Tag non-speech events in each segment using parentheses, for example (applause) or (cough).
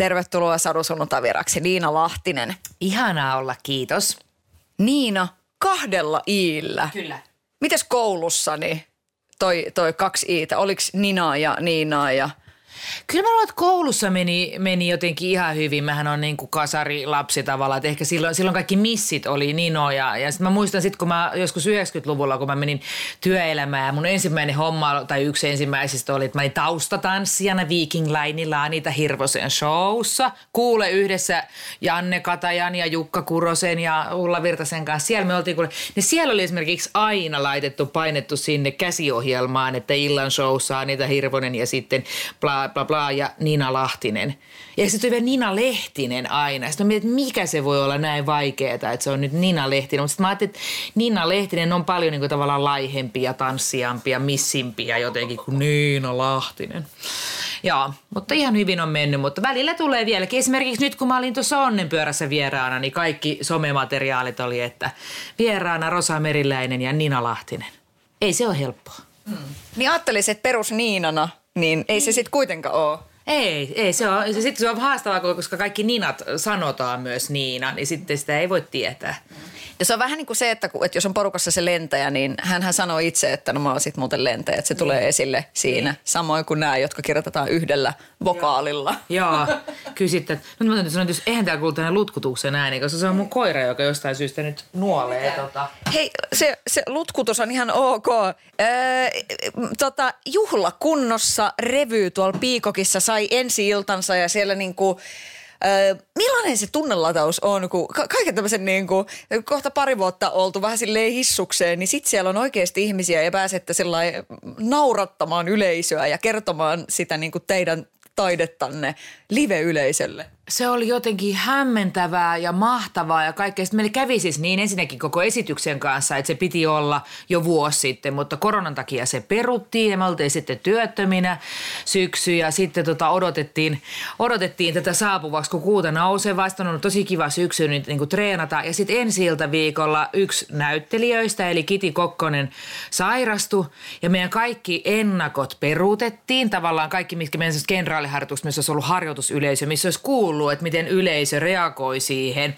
Tervetuloa Sadun sunnuntai vieraksi Niina Lahtinen. Ihanaa olla, kiitos. Niina, kahdella iillä. Kyllä. Mites koulussani toi, toi kaksi iitä? Oliko Nina ja Niina ja Kyllä mä luulen, että koulussa meni, meni jotenkin ihan hyvin. Mähän on niin kuin kasari lapsi tavallaan, että ehkä silloin, silloin kaikki missit oli Nino. Ja, sitten mä muistan sitten, kun mä joskus 90-luvulla, kun mä menin työelämään mun ensimmäinen homma, tai yksi ensimmäisistä oli, että mä olin taustatanssijana Viking Lineilla niitä Hirvosen showssa. Kuule yhdessä Janne Katajan ja Jukka Kurosen ja Ulla Virtasen kanssa. Siellä me oltiin, kuule, niin siellä oli esimerkiksi aina laitettu, painettu sinne käsiohjelmaan, että illan showssa niitä Hirvonen ja sitten bla, bla bla ja Nina Lahtinen. Ja sitten vielä Nina Lehtinen aina. Sitten mä mietin, että mikä se voi olla näin vaikeaa, että se on nyt Nina Lehtinen. Mutta sitten mä ajattelin, että Nina Lehtinen on paljon niin kuin tavallaan laihempia, tanssiampia, missimpiä jotenkin kuin Niina Lahtinen. Joo, mutta ihan hyvin on mennyt, mutta välillä tulee vieläkin. Esimerkiksi nyt kun mä olin tuossa Onnenpyörässä vieraana, niin kaikki somemateriaalit oli, että vieraana Rosa Meriläinen ja Nina Lahtinen. Ei se ole helppoa. Mm. Niin ajattelisin, että perus Niinana niin ei se sitten kuitenkaan ole. Ei, ei se on, se, sitten se on haastavaa, koska kaikki ninat sanotaan myös Niina, niin sitten sitä ei voi tietää. Ja se on vähän niin kuin se, että, että jos on porukassa se lentäjä, niin hän sanoo itse, että no mä oon sit muuten lentäjä, että se niin. tulee esille siinä. Niin. Samoin kuin nämä, jotka kirjoitetaan yhdellä vokaalilla. Joo, (laughs) kyllä sitten. Nyt mä täytyy sanoa, että jos eihän täällä kuulu tänne lutkutuksen ääni, koska se on mun koira, joka jostain syystä nyt nuolee. Tota. Hei, se, se lutkutus on ihan ok. Öö, tota, juhlakunnossa revy tuolla Piikokissa sai ensi iltansa ja siellä niinku Öö, millainen se tunnelataus on, kun ka- kaiken tämmöisen niin kuin, kohta pari vuotta oltu vähän silleen hissukseen, niin sit siellä on oikeasti ihmisiä ja pääsette naurattamaan yleisöä ja kertomaan sitä niin kuin teidän taidettanne live-yleisölle? Se oli jotenkin hämmentävää ja mahtavaa ja kaikkea. Sitten meillä kävi siis niin ensinnäkin koko esityksen kanssa, että se piti olla jo vuosi sitten, mutta koronan takia se peruttiin ja me oltiin sitten työttöminä syksy ja sitten tota odotettiin, odotettiin tätä saapuvaksi, kun kuuta nousee. Vasta on tosi kiva syksy nyt niin kuin treenata. Ja sitten ensi viikolla yksi näyttelijöistä, eli Kiti Kokkonen, sairastui ja meidän kaikki ennakot peruutettiin. Tavallaan kaikki, mitkä meidän kenraaliharjoitukset, missä olisi ollut harjoitusyleisö, missä olisi kuullut, että miten yleisö reagoi siihen.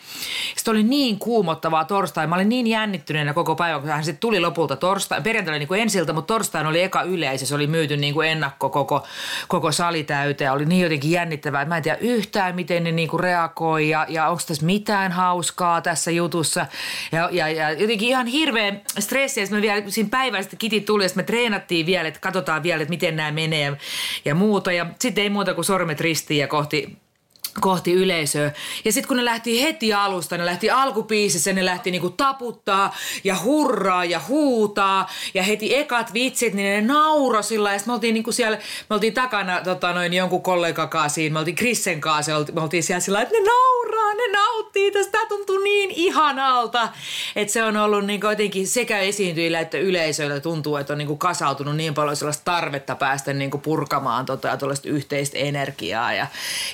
Sitten oli niin kuumottavaa torstai. Mä olin niin jännittyneenä koko päivän, kun hän sitten tuli lopulta torstai. Perjantaina niin kuin ensiltä, mutta torstaina oli eka yleisö. Se oli myyty niin kuin ennakko koko, koko sali täyteen. Oli niin jotenkin jännittävää, että mä en tiedä yhtään, miten ne niin kuin reagoi ja, ja onko tässä mitään hauskaa tässä jutussa. Ja, ja, ja jotenkin ihan hirveä stressi. Ja me vielä siinä päivällä sitten Kiti tuli ja me treenattiin vielä, että katsotaan vielä, että miten nämä menee ja, ja muuta. Ja sitten ei muuta kuin sormet ristiin ja kohti kohti yleisöä. Ja sitten kun ne lähti heti alusta, ne lähti alkupiisissä, ne lähti niinku taputtaa ja hurraa ja huutaa. Ja heti ekat vitsit, niin ne nauro sillä. Ja me oltiin niinku siellä, me oltiin takana tota, noin jonkun kollegakaan siinä, me oltiin Krissen kanssa, me oltiin siellä sillä että ne nauraa, ne nauttii tästä, tuntuu niin ihanalta. Että se on ollut niinku jotenkin sekä esiintyjillä että yleisöillä tuntuu, että on niinku kasautunut niin paljon sellaista tarvetta päästä niinku purkamaan tota, yhteistä energiaa. Ja,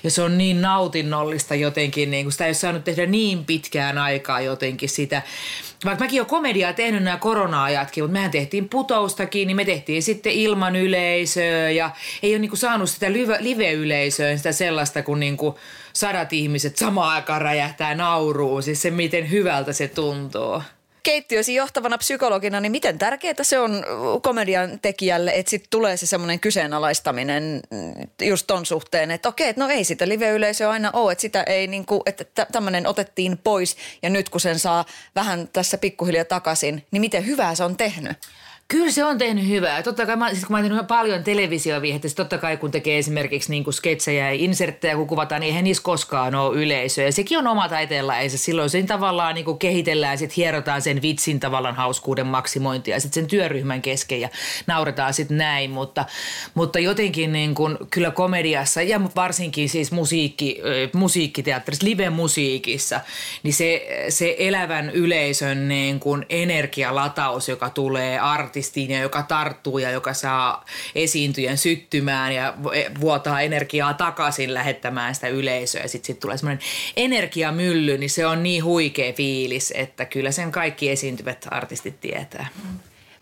ja se on niin nautinnollista jotenkin, niin kuin sitä ei ole saanut tehdä niin pitkään aikaa jotenkin sitä. Vaikka mäkin olen komediaa tehnyt nämä korona-ajatkin, mutta mehän tehtiin putoustakin, niin me tehtiin sitten ilman yleisöä ja ei ole niin kuin saanut sitä live-yleisöä, sitä sellaista, kun niin kuin sadat ihmiset samaan aikaan räjähtää nauruun, siis se miten hyvältä se tuntuu keittiösi johtavana psykologina, niin miten tärkeää se on komedian tekijälle, että sitten tulee se semmoinen kyseenalaistaminen just ton suhteen, että okei, että no ei sitä live-yleisöä aina ole, että sitä ei niinku, että tämmöinen otettiin pois ja nyt kun sen saa vähän tässä pikkuhiljaa takaisin, niin miten hyvää se on tehnyt? Kyllä se on tehnyt hyvää. Totta kai, mä, siis kun mä oon tehnyt paljon televisioviihettä, siis totta kai kun tekee esimerkiksi niin sketsejä ja inserttejä, kun kuvataan, niin eihän niissä koskaan ole yleisöä. Ja sekin on oma taiteenlaji. Silloin sen tavallaan niin kehitellään sitten hierotaan sen vitsin tavallaan hauskuuden maksimointia ja sitten sen työryhmän kesken ja nauretaan sitten näin. Mutta, mutta jotenkin niin kuin, kyllä komediassa ja varsinkin siis musiikki, musiikkiteatterissa, live-musiikissa, niin se, se elävän yleisön niin kuin energialataus, joka tulee artistiin ja joka tarttuu ja joka saa esiintyjän syttymään ja vuotaa energiaa takaisin lähettämään sitä yleisöä. Sitten sit tulee semmoinen energiamylly, niin se on niin huikea fiilis, että kyllä sen kaikki esiintyvät artistit tietää.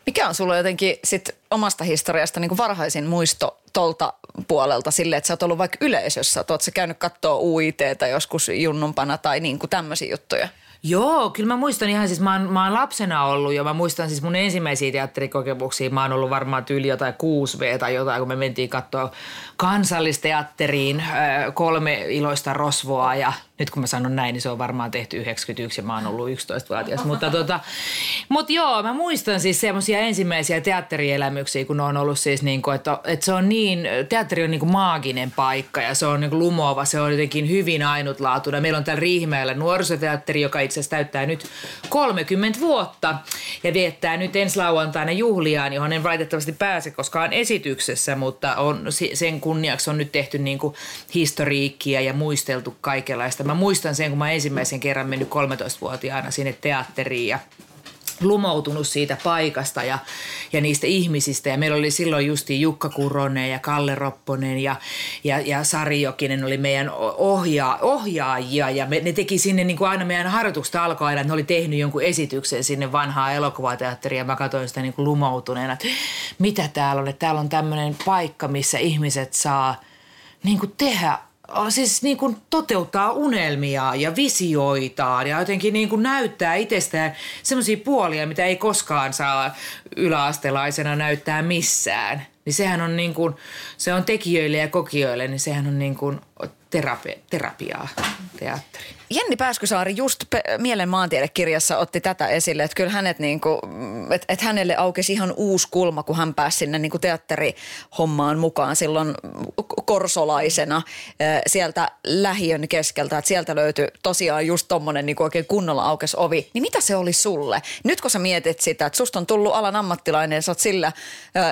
Mikä on sulla jotenkin sit omasta historiasta niin kuin varhaisin muisto tolta puolelta sille, että sä oot ollut vaikka yleisössä? Oot sä käynyt katsoa UITtä joskus junnumpana tai niin kuin tämmöisiä juttuja? Joo, kyllä mä muistan ihan siis, mä oon, mä oon lapsena ollut jo, mä muistan siis mun ensimmäisiä teatterikokemuksia, mä oon ollut varmaan tyyli jotain 6V tai jotain, kun me mentiin katsoa kansallisteatteriin kolme iloista rosvoa ja nyt kun mä sanon näin, niin se on varmaan tehty 91 ja mä oon ollut 11-vuotias. mutta, tota, mutta joo, mä muistan siis semmoisia ensimmäisiä teatterielämyksiä, kun on ollut siis niin kuin, että, että se on niin, teatteri on niin kuin maaginen paikka ja se on niin kuin lumova, se on jotenkin hyvin ainutlaatuinen. Meillä on täällä Riihimäellä nuorisoteatteri, joka itse asiassa täyttää nyt 30 vuotta ja viettää nyt ensi lauantaina juhliaan, johon en valitettavasti pääse koskaan esityksessä, mutta on, sen kunniaksi on nyt tehty niin kuin historiikkia ja muisteltu kaikenlaista. Mä muistan sen, kun mä ensimmäisen kerran mennyt 13-vuotiaana sinne teatteriin ja lumoutunut siitä paikasta ja, ja niistä ihmisistä. Ja meillä oli silloin justi Jukka Kuronen ja Kalle Ropponen ja, ja, ja Sari Jokinen oli meidän ohjaa, ohjaajia. Ja me, ne teki sinne niin kuin aina meidän harjoituksesta alkaen, että ne oli tehnyt jonkun esityksen sinne vanhaa elokuvateatteriin. Ja mä katsoin sitä niin kuin lumoutuneena, että mitä täällä on. Että täällä on tämmöinen paikka, missä ihmiset saa niin kuin tehdä siis niin kuin toteuttaa unelmia ja visioitaan ja jotenkin niin kuin näyttää itsestään semmoisia puolia, mitä ei koskaan saa yläastelaisena näyttää missään. Niin sehän on niin kuin, se on tekijöille ja kokijoille, niin sehän on niin kuin terapi- terapiaa teatteri. Jenni Pääskysaari just pe- Mielen maantiedekirjassa otti tätä esille, että kyllä hänet niin kuin, että, että hänelle aukesi ihan uusi kulma, kun hän pääsi sinne niin kuin teatterihommaan mukaan silloin korsolaisena sieltä lähiön keskeltä, että sieltä löytyi tosiaan just tommonen niin kuin oikein kunnolla aukes ovi. Niin mitä se oli sulle? Nyt kun sä mietit sitä, että susta on tullut alan ammattilainen, sä oot sillä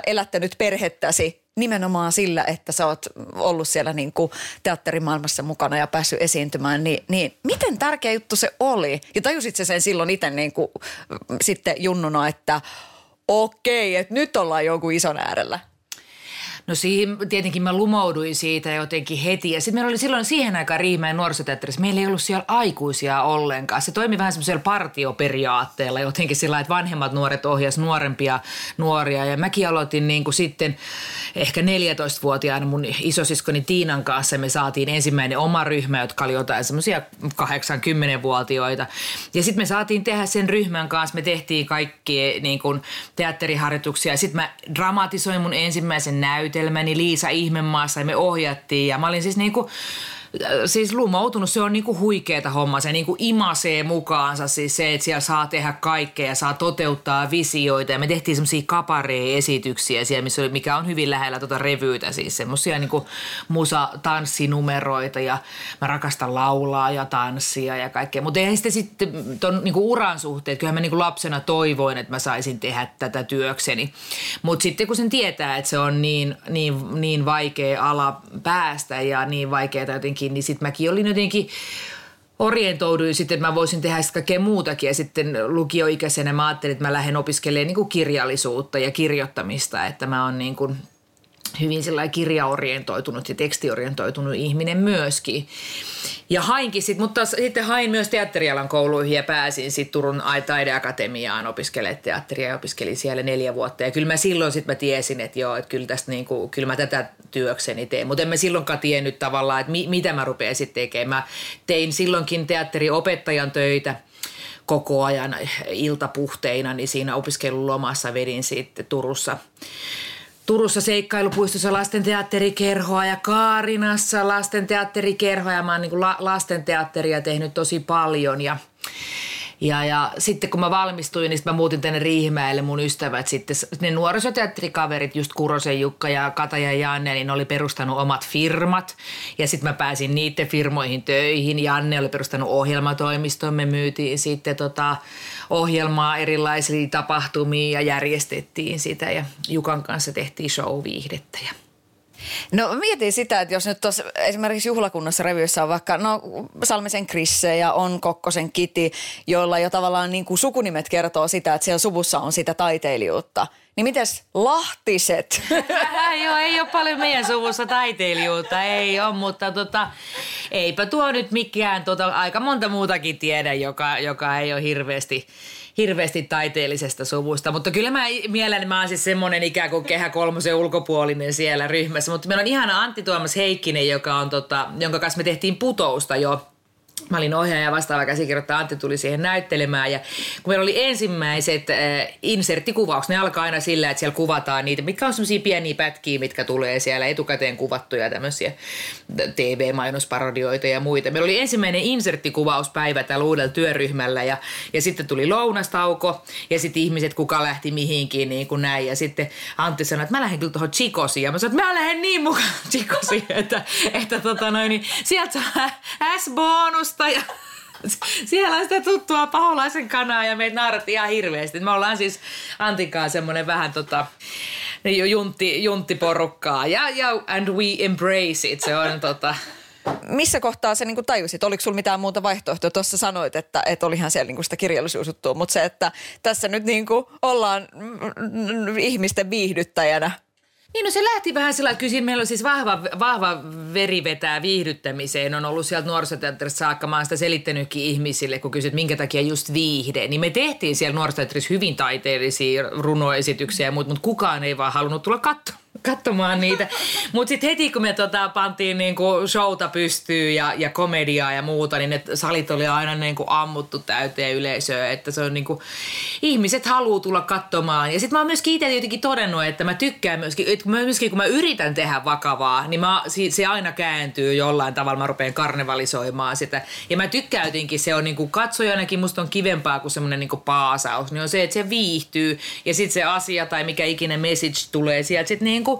elättänyt perhettäsi nimenomaan sillä, että sä oot ollut siellä niin kuin teatterimaailmassa mukana ja päässyt esiintymään, niin, niin miten tärkeä juttu se oli? Ja tajusit se sen silloin itse niin kuin, sitten junnuna, että okei, että nyt ollaan jonkun ison äärellä? No siihen, tietenkin mä lumouduin siitä jotenkin heti. Ja sitten meillä oli silloin siihen aikaan Riimäen nuorisoteatterissa, meillä ei ollut siellä aikuisia ollenkaan. Se toimi vähän semmoisella partioperiaatteella jotenkin sillä että vanhemmat nuoret ohjas nuorempia nuoria. Ja mäkin aloitin niin kuin sitten ehkä 14-vuotiaana mun isosiskoni Tiinan kanssa. Me saatiin ensimmäinen oma ryhmä, jotka oli jotain semmoisia 80-vuotiaita. Ja sitten me saatiin tehdä sen ryhmän kanssa. Me tehtiin kaikki niin kuin teatteriharjoituksia. Sitten mä dramatisoin mun ensimmäisen näytön näytelmäni Liisa Ihmemaassa ja me ohjattiin. Ja mä olin siis niinku siis lumoutunut, se on niinku huikeeta homma. Se niinku imasee mukaansa siis se, että siellä saa tehdä kaikkea ja saa toteuttaa visioita. Ja me tehtiin semmoisia kaparee-esityksiä siellä, missä oli, mikä on hyvin lähellä tuota revyytä. Siis semmoisia niinku musa-tanssinumeroita ja mä rakastan laulaa ja tanssia ja kaikkea. Mutta eihän sitten sitten ton niinku uran suhteen, kyllähän mä niinku lapsena toivoin, että mä saisin tehdä tätä työkseni. Mutta sitten kun sen tietää, että se on niin, niin, niin vaikea ala päästä ja niin vaikeaa jotenkin jotenkin, niin sitten mäkin olin jotenkin orientoiduin sitten, että mä voisin tehdä sitä kaikkea muutakin. Ja sitten lukioikäisenä mä ajattelin, että mä lähden opiskelemaan niin kuin kirjallisuutta ja kirjoittamista, että mä oon niin kuin hyvin kirjaorientoitunut ja tekstiorientoitunut ihminen myöskin. Ja hainkin sit, mutta sitten hain myös teatterialan kouluihin ja pääsin sitten Turun taideakatemiaan opiskelemaan teatteria ja opiskelin siellä neljä vuotta. Ja kyllä mä silloin sitten mä tiesin, että joo, että kyllä, tästä niinku, kyllä mä tätä työkseni teen. Mutta en mä silloinkaan tiennyt tavallaan, että mi, mitä mä rupean sitten tekemään. Mä tein silloinkin teatteriopettajan töitä koko ajan iltapuhteina, niin siinä opiskelulomassa vedin sitten Turussa Turussa seikkailupuistossa lastenteatterikerhoa ja Kaarinassa lastenteatterikerhoa. Ja mä oon niin lastenteatteria tehnyt tosi paljon ja Ja, ja sitten kun mä valmistuin, niin mä muutin tänne Riihimäelle mun ystävät sitten, ne nuorisoteatterikaverit, just Kurosen Jukka ja Kata ja Janne, niin ne oli perustanut omat firmat. Ja sitten mä pääsin niiden firmoihin töihin. Janne oli perustanut ohjelmatoimiston, me myytiin sitten tota ohjelmaa erilaisiin tapahtumiin ja järjestettiin sitä. Ja Jukan kanssa tehtiin show-viihdettä ja No mietin sitä, että jos nyt tuossa esimerkiksi juhlakunnassa revyssä on vaikka no, Salmisen Krisse ja on Kokkosen Kiti, joilla jo tavallaan niin kuin sukunimet kertoo sitä, että siellä suvussa on sitä taiteilijuutta. Niin mites Lahtiset? (laughs) Joo, ei ole paljon meidän suvussa taiteilijuutta, ei ole, mutta tota, eipä tuo nyt mikään, tota, aika monta muutakin tiedä, joka, joka ei ole hirveästi hirveästi taiteellisesta suvusta. Mutta kyllä mä mielen, mä oon siis semmoinen ikään kuin kehä kolmosen ulkopuolinen siellä ryhmässä. Mutta meillä on ihana Antti Tuomas Heikkinen, joka on tota, jonka kanssa me tehtiin putousta jo Mä olin ohjaaja ja vastaava käsikirjoittaja Antti tuli siihen näyttelemään ja kun meillä oli ensimmäiset äh, inserttikuvaukset, ne alkaa aina sillä, että siellä kuvataan niitä, mitkä on semmoisia pieniä pätkiä, mitkä tulee siellä etukäteen kuvattuja tämmöisiä TV-mainosparodioita ja muita. Meillä oli ensimmäinen inserttikuvauspäivä tällä uudella työryhmällä ja, ja sitten tuli lounastauko ja sitten ihmiset, kuka lähti mihinkin niin kuin näin ja sitten Antti sanoi, että mä lähden kyllä tuohon Chikosiin ja mä sanoin, että mä lähden niin mukaan (laughs) Chikosiin, että, että tota noin, niin sieltä saa S-bonus Turusta ja (laughs) siellä on sitä tuttua paholaisen kanaa ja meitä naarattiin ihan hirveästi. Me ollaan siis Antikaan semmoinen vähän tota, juntti, junttiporukkaa ja, ja and we embrace it. Se on tota, missä kohtaa se niin tajusit? Oliko sulla mitään muuta vaihtoehtoa? Tuossa sanoit, että, että olihan siellä niin sitä kirjallisuusjuttua, mutta se, että tässä nyt niin ollaan ihmisten viihdyttäjänä niin no se lähti vähän sillä, kyllä meillä on siis vahva, vahva veri vetää viihdyttämiseen. On ollut sieltä nuorisoteatterissa saakka, mä oon sitä selittänytkin ihmisille, kun kysyt, minkä takia just viihde. Niin me tehtiin siellä nuorisoteatterissa hyvin taiteellisia runoesityksiä, mutta, mutta kukaan ei vaan halunnut tulla katsomaan katsomaan niitä. Mutta sitten heti kun me tota, pantiin niinku showta pystyyn ja, ja komediaa ja muuta, niin ne salit oli aina niinku ammuttu täyteen yleisöä. Että se on niinku, ihmiset haluaa tulla katsomaan. Ja sitten mä oon myöskin itse jotenkin todennut, että mä tykkään myöskin, että myöskin kun mä yritän tehdä vakavaa, niin mä, se aina kääntyy jollain tavalla. Mä rupean karnevalisoimaan sitä. Ja mä tykkään jotenkin, se on niinku katsojanakin, musta on kivempaa kuin semmoinen niinku paasaus. Niin on se, että se viihtyy ja sitten se asia tai mikä ikinä message tulee sieltä sitten niinku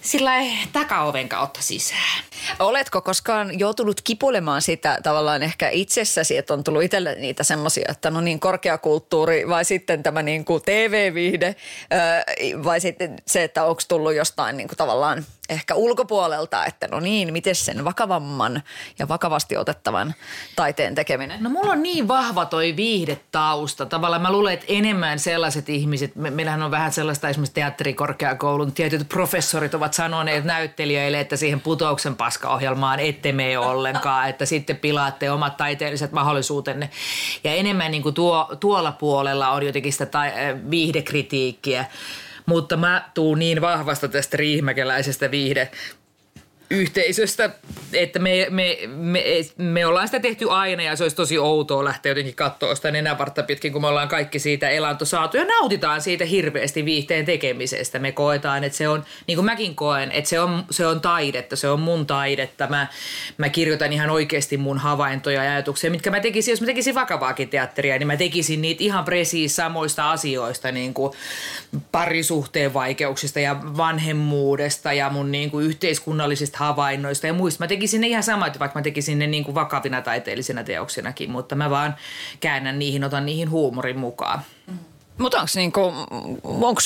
sillä takaoven kautta sisään. Oletko koskaan joutunut kipulemaan sitä tavallaan ehkä itsessäsi, että on tullut itselle niitä semmoisia, että no niin korkeakulttuuri vai sitten tämä niin kuin TV-viihde vai sitten se, että onko tullut jostain niin kuin tavallaan ehkä ulkopuolelta, että no niin, miten sen vakavamman ja vakavasti otettavan taiteen tekeminen? No mulla on niin vahva toi viihdetausta. Tavallaan mä luulen, että enemmän sellaiset ihmiset, me, meillähän on vähän sellaista esimerkiksi teatterikorkeakoulun tietyt professorit ovat sanoneet näyttelijöille, että siihen putouksen paskaohjelmaan ette mene ollenkaan, että sitten pilaatte omat taiteelliset mahdollisuutenne. Ja enemmän niin kuin tuo, tuolla puolella on jotenkin sitä ta- viihdekritiikkiä mutta mä tuun niin vahvasta tästä riihimäkeläisestä viihde yhteisöstä, että me, me, me, me ollaan sitä tehty aina ja se olisi tosi outoa lähteä jotenkin katsoa sitä nenävartta pitkin, kun me ollaan kaikki siitä elanto saatu ja nautitaan siitä hirveästi viihteen tekemisestä. Me koetaan, että se on, niin kuin mäkin koen, että se on, se on taidetta, se on mun taidetta. Mä, mä kirjoitan ihan oikeasti mun havaintoja ja ajatuksia, mitkä mä tekisin, jos mä tekisin vakavaakin teatteria, niin mä tekisin niitä ihan presiis samoista asioista, niin kuin parisuhteen vaikeuksista ja vanhemmuudesta ja mun niin kuin yhteiskunnallisista havainnoista ja muista. Mä tekisin ne ihan samat, vaikka mä tekisin ne niin kuin vakavina taiteellisina teoksinakin, mutta mä vaan käännän niihin, otan niihin huumorin mukaan. Mm. Mutta onko niinku,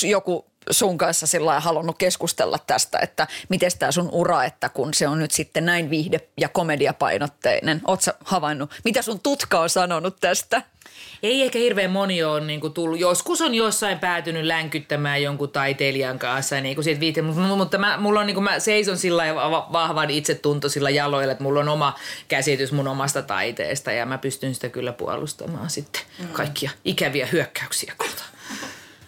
joku sun kanssa sillä halunnut keskustella tästä, että miten tämä sun ura, että kun se on nyt sitten näin viihde- ja komediapainotteinen, ootko havainnut, mitä sun tutka on sanonut tästä? Ei ehkä hirveän moni ole niin kuin tullut. Joskus on jossain päätynyt länkyttämään jonkun taiteilijan kanssa, niin kuin siitä viite, mutta mä, mulla on, niin kuin, mä seison sillä vahvan itsetuntoisilla jaloilla, että mulla on oma käsitys mun omasta taiteesta ja mä pystyn sitä kyllä puolustamaan sitten mm. kaikkia ikäviä hyökkäyksiä kohtaan.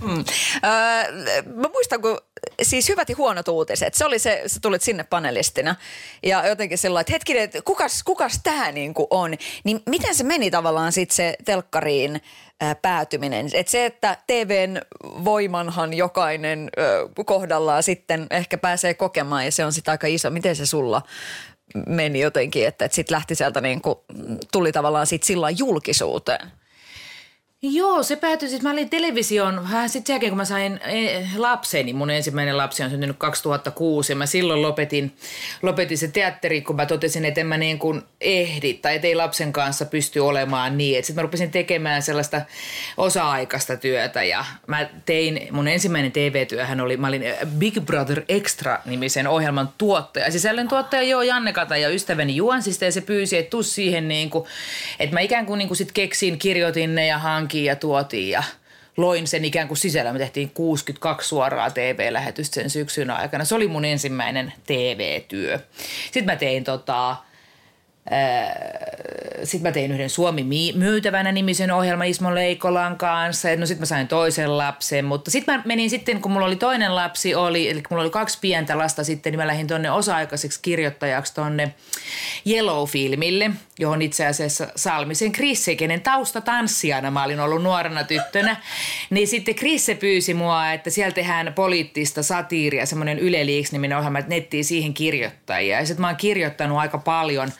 Mm. Öö, mä muistan, kun siis hyvät ja huonot uutiset, se oli se, sä tulit sinne panelistina ja jotenkin sellainen, että hetkinen, että kukas, kukas tämä niin on, niin miten se meni tavallaan sitten se telkkariin ää, päätyminen? Et se, että TVn voimanhan jokainen ö, kohdallaan sitten ehkä pääsee kokemaan ja se on sitten aika iso. Miten se sulla meni jotenkin, että, että sitten lähti sieltä niin kuin, tuli tavallaan sitten sillä julkisuuteen? Joo, se päätyi siis, mä olin television, vähän sitten jälkeen kun mä sain eh, lapseni, mun ensimmäinen lapsi on syntynyt 2006 ja mä silloin lopetin, lopetin se teatteri, kun mä totesin, että en mä niin kuin ehdi tai ettei lapsen kanssa pysty olemaan niin. Sitten mä rupesin tekemään sellaista osa-aikaista työtä ja mä tein, mun ensimmäinen TV-työhän oli, mä olin Big Brother Extra-nimisen ohjelman tuottaja. Sisällön tuottaja joo, Janne Kata ja ystäväni Juansista ja se pyysi, että tuu siihen niin kuin, että mä ikään kuin, niin kuin sit keksin, kirjoitin ne ja hankin hankin ja tuotiin ja loin sen ikään kuin sisällä. Me tehtiin 62 suoraa TV-lähetystä sen syksyn aikana. Se oli mun ensimmäinen TV-työ. Sitten mä tein tota, sitten mä tein yhden Suomi myytävänä nimisen ohjelman Ismo Leikolan kanssa. No sitten mä sain toisen lapsen, mutta sitten mä menin sitten, kun mulla oli toinen lapsi, oli, eli kun mulla oli kaksi pientä lasta sitten, niin mä lähdin tuonne osa-aikaiseksi kirjoittajaksi tuonne Yellow-filmille, johon itse asiassa Salmisen Krisse, kenen taustatanssijana mä olin ollut nuorena tyttönä. Niin sitten Krisse pyysi mua, että siellä tehdään poliittista satiiria, semmoinen Yle Leaks-niminen ohjelma, että nettiin siihen kirjoittajia. Ja sitten mä oon kirjoittanut aika paljon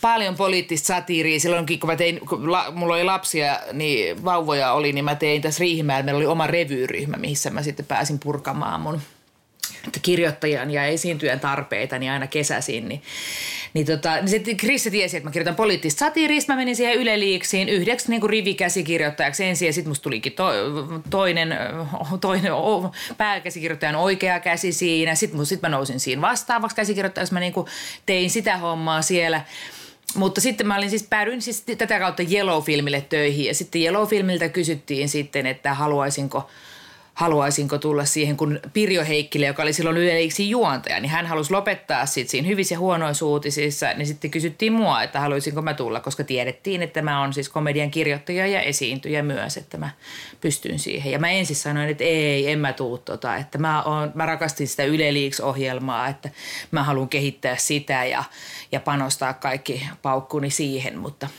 paljon poliittista satiiria. Silloinkin, kun mä tein, kun la, mulla oli lapsia, niin vauvoja oli, niin mä tein tässä Riihimäellä, meillä oli oma revyryhmä, missä mä sitten pääsin purkamaan mun kirjoittajan ja esiintyjän tarpeita niin aina kesäsin, niin, niin, tota, niin sitten Krisse tiesi, että mä kirjoitan poliittista satiirista. Mä menin siihen Yle Liiksiin yhdeksi niin rivikäsikirjoittajaksi ensin ja sitten musta tulikin to, toinen, toinen pääkäsikirjoittajan oikea käsi siinä. Sitten sit mä nousin siinä vastaavaksi käsikirjoittajaksi. Mä niin tein sitä hommaa siellä. Mutta sitten mä olin siis, päädyin siis tätä kautta Yellow-filmille töihin ja sitten Yellow-filmiltä kysyttiin sitten, että haluaisinko – haluaisinko tulla siihen, kun Pirjo Heikkilä, joka oli silloin yleiksi juontaja, niin hän halusi lopettaa sitten siinä hyvissä ja huonoissa uutisissa, niin sitten kysyttiin mua, että haluaisinko mä tulla, koska tiedettiin, että mä oon siis komedian kirjoittaja ja esiintyjä myös, että mä pystyn siihen. Ja mä ensin sanoin, että ei, en mä tuu tota, että mä, oon, mä rakastin sitä Yle ohjelmaa että mä haluan kehittää sitä ja, ja panostaa kaikki paukkuni siihen, mutta –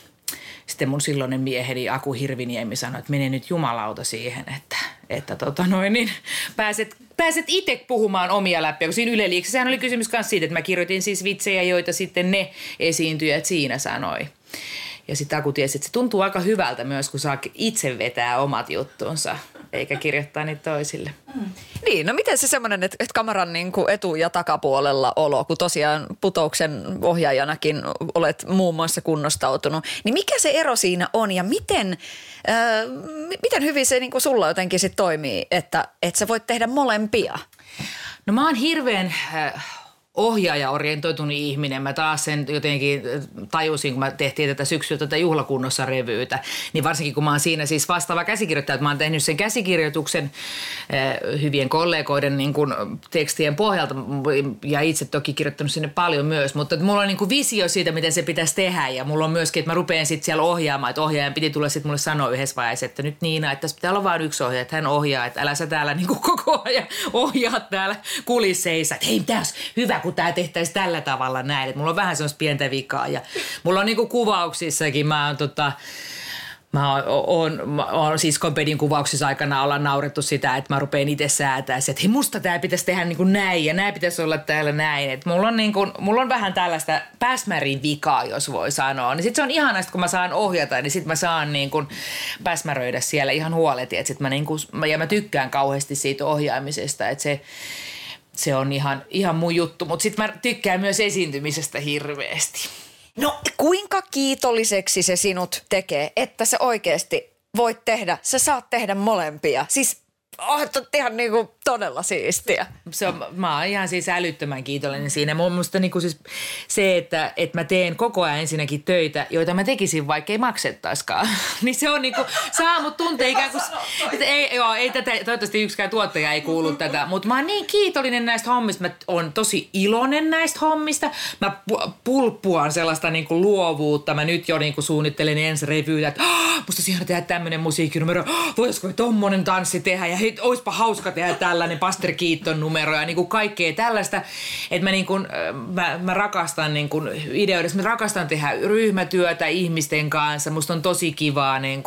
sitten mun silloinen mieheni Aku Hirviniemi sanoi, että mene nyt jumalauta siihen, että, että tota noin, niin pääset, pääset itse puhumaan omia läpi. Kun siinä Yle Sehän oli kysymys myös siitä, että mä kirjoitin siis vitsejä, joita sitten ne esiintyjät siinä sanoi. Ja sitten Aku tiesi, että se tuntuu aika hyvältä myös, kun saa itse vetää omat juttunsa, eikä kirjoittaa niitä toisille. Mm. Niin, no miten se semmoinen, että, että kameran niin kuin etu- ja takapuolella olo, kun tosiaan putouksen ohjaajanakin olet muun muassa kunnostautunut, niin mikä se ero siinä on ja miten, äh, miten hyvin se niin kuin sulla jotenkin sit toimii, että, että sä voit tehdä molempia? No mä oon hirveän äh, ohjaaja-orientoitunut ihminen. Mä taas sen jotenkin tajusin, kun mä tehtiin tätä syksyllä tätä juhlakunnossa revyytä. Niin varsinkin kun mä oon siinä siis vastaava käsikirjoittaja, että mä oon tehnyt sen käsikirjoituksen äh, hyvien kollegoiden niin kuin, tekstien pohjalta ja itse toki kirjoittanut sinne paljon myös. Mutta että mulla on niin visio siitä, miten se pitäisi tehdä ja mulla on myöskin, että mä rupean sitten siellä ohjaamaan. Että ohjaajan piti tulla sitten mulle sanoa yhdessä vaiheessa, että nyt Niina, että tässä pitää olla vain yksi ohjaaja, että hän ohjaa, että älä sä täällä niin koko ajan ohjaa täällä kulisseissa. Että hei, tässä hyvä, kun tämä tehtäisiin tällä tavalla näin. Et mulla on vähän semmoista pientä vikaa ja mulla on niinku kuvauksissakin, mä oon tota, Mä oon, mä oon siis kuvauksissa aikana olla naurettu sitä, että mä rupean itse säätää että hei musta tää pitäisi tehdä niin kuin näin ja näin pitäisi olla täällä näin. Et mulla, on niin kuin, mulla on vähän tällaista pääsmärin vikaa, jos voi sanoa. Niin sit se on ihanasta, kun mä saan ohjata, niin sit mä saan niin kuin pääsmäröidä siellä ihan huoleti. Et sit mä niin kuin, ja mä tykkään kauheasti siitä ohjaamisesta, että se se on ihan, ihan mun juttu. Mutta sitten mä tykkään myös esiintymisestä hirveästi. No kuinka kiitolliseksi se sinut tekee, että sä oikeasti voit tehdä, sä saat tehdä molempia. Siis oh, ihan niin kuin todella siistiä. Se on, mä oon ihan siis älyttömän kiitollinen siinä. Mun mielestä niin kuin siis se, että, että mä teen koko ajan ensinnäkin töitä, joita mä tekisin vaikka ei maksettaiskaan. (laughs) niin se on niin kuin, saa mut tuntee ikään kuin, että ei, joo, ei tätä, toivottavasti yksikään tuottaja ei kuulu tätä, mutta mä oon niin kiitollinen näistä hommista. Mä oon tosi iloinen näistä hommista. Mä pulppuan sellaista niin kuin luovuutta. Mä nyt jo niin kuin suunnittelen ensi revyitä, että oh, musta siihen tehdä tämmöinen musiikkinumero. Oh, voisiko tommonen tanssi tehdä ja hei, oispa hauska tehdä tällainen Pastor Kiitton numero ja niin kuin kaikkea tällaista. Että mä, niin kuin, mä, mä rakastan niin kuin ideoidessa, mä rakastan tehdä ryhmätyötä ihmisten kanssa. Musta on tosi kivaa niin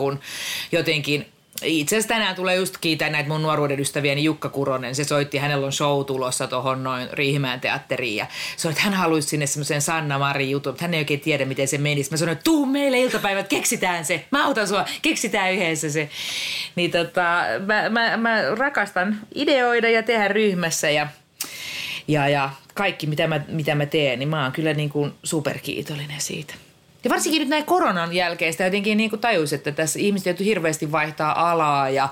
jotenkin itse asiassa tänään tulee just kiitää näitä mun nuoruuden ystäviäni Jukka Kuronen. Se soitti, hänellä on show tulossa tuohon noin Riihimäen teatteriin ja se että hän haluaisi sinne semmoisen Sanna Mari jutun, mutta hän ei oikein tiedä, miten se menisi. Mä sanoin, että tuu meille iltapäivät, keksitään se. Mä autan sua, keksitään yhdessä se. Niin tota, mä, mä, mä rakastan ideoida ja tehdä ryhmässä ja, ja, ja kaikki, mitä mä, mitä mä teen, niin mä oon kyllä niin kuin superkiitollinen siitä. Ja varsinkin nyt näin koronan jälkeen sitä jotenkin niin tajusi, että tässä ihmiset joutuu hirveästi vaihtaa alaa ja,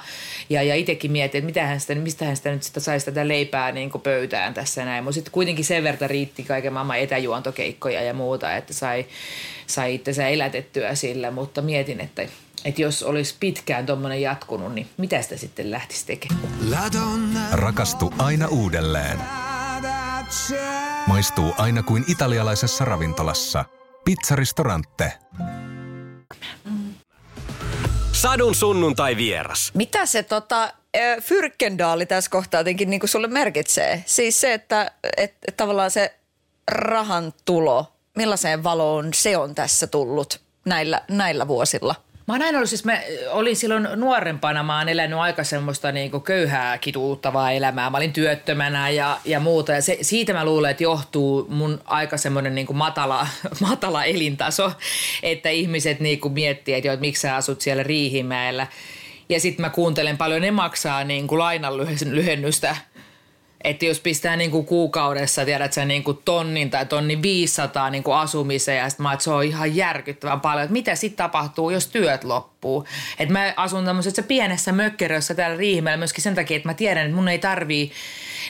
ja, ja itsekin mietin, että mitähän sitä, mistähän sitä nyt sitä saisi tätä leipää niin kuin pöytään tässä näin. Mutta sitten kuitenkin sen verran riitti kaiken maailman etäjuontokeikkoja ja muuta, että sai, sai itsensä elätettyä sillä, mutta mietin, että että jos olisi pitkään tuommoinen jatkunut, niin mitä sitä sitten lähtisi tekemään? Rakastu aina uudelleen. Maistuu aina kuin italialaisessa ravintolassa. Pizzaristorante. Sadun sunnuntai vieras. Mitä se tota, Fyrkendaali tässä kohtaa jotenkin niin kuin sulle merkitsee? Siis se, että et, et tavallaan se rahan tulo, millaiseen valoon se on tässä tullut näillä, näillä vuosilla – Mä oon aina ollut, siis mä olin silloin nuorempana, mä oon elänyt aika semmoista niinku köyhää kituuttavaa elämää. Mä olin työttömänä ja, ja muuta ja se, siitä mä luulen, että johtuu mun aika semmoinen niinku matala, (laughs) matala elintaso, että ihmiset niinku miettii, että, jo, että miksi sä asut siellä Riihimäellä. Ja sitten mä kuuntelen paljon, ne maksaa niinku lainan lyhennystä että jos pistää niinku kuukaudessa, tiedät sä, niinku tonnin tai tonni 500 niinku asumiseen ja sitten mä että se on ihan järkyttävän paljon, että mitä sitten tapahtuu, jos työt loppuu. Että mä asun tämmöisessä pienessä mökkerössä täällä Riihimäellä myöskin sen takia, että mä tiedän, että mun ei tarvii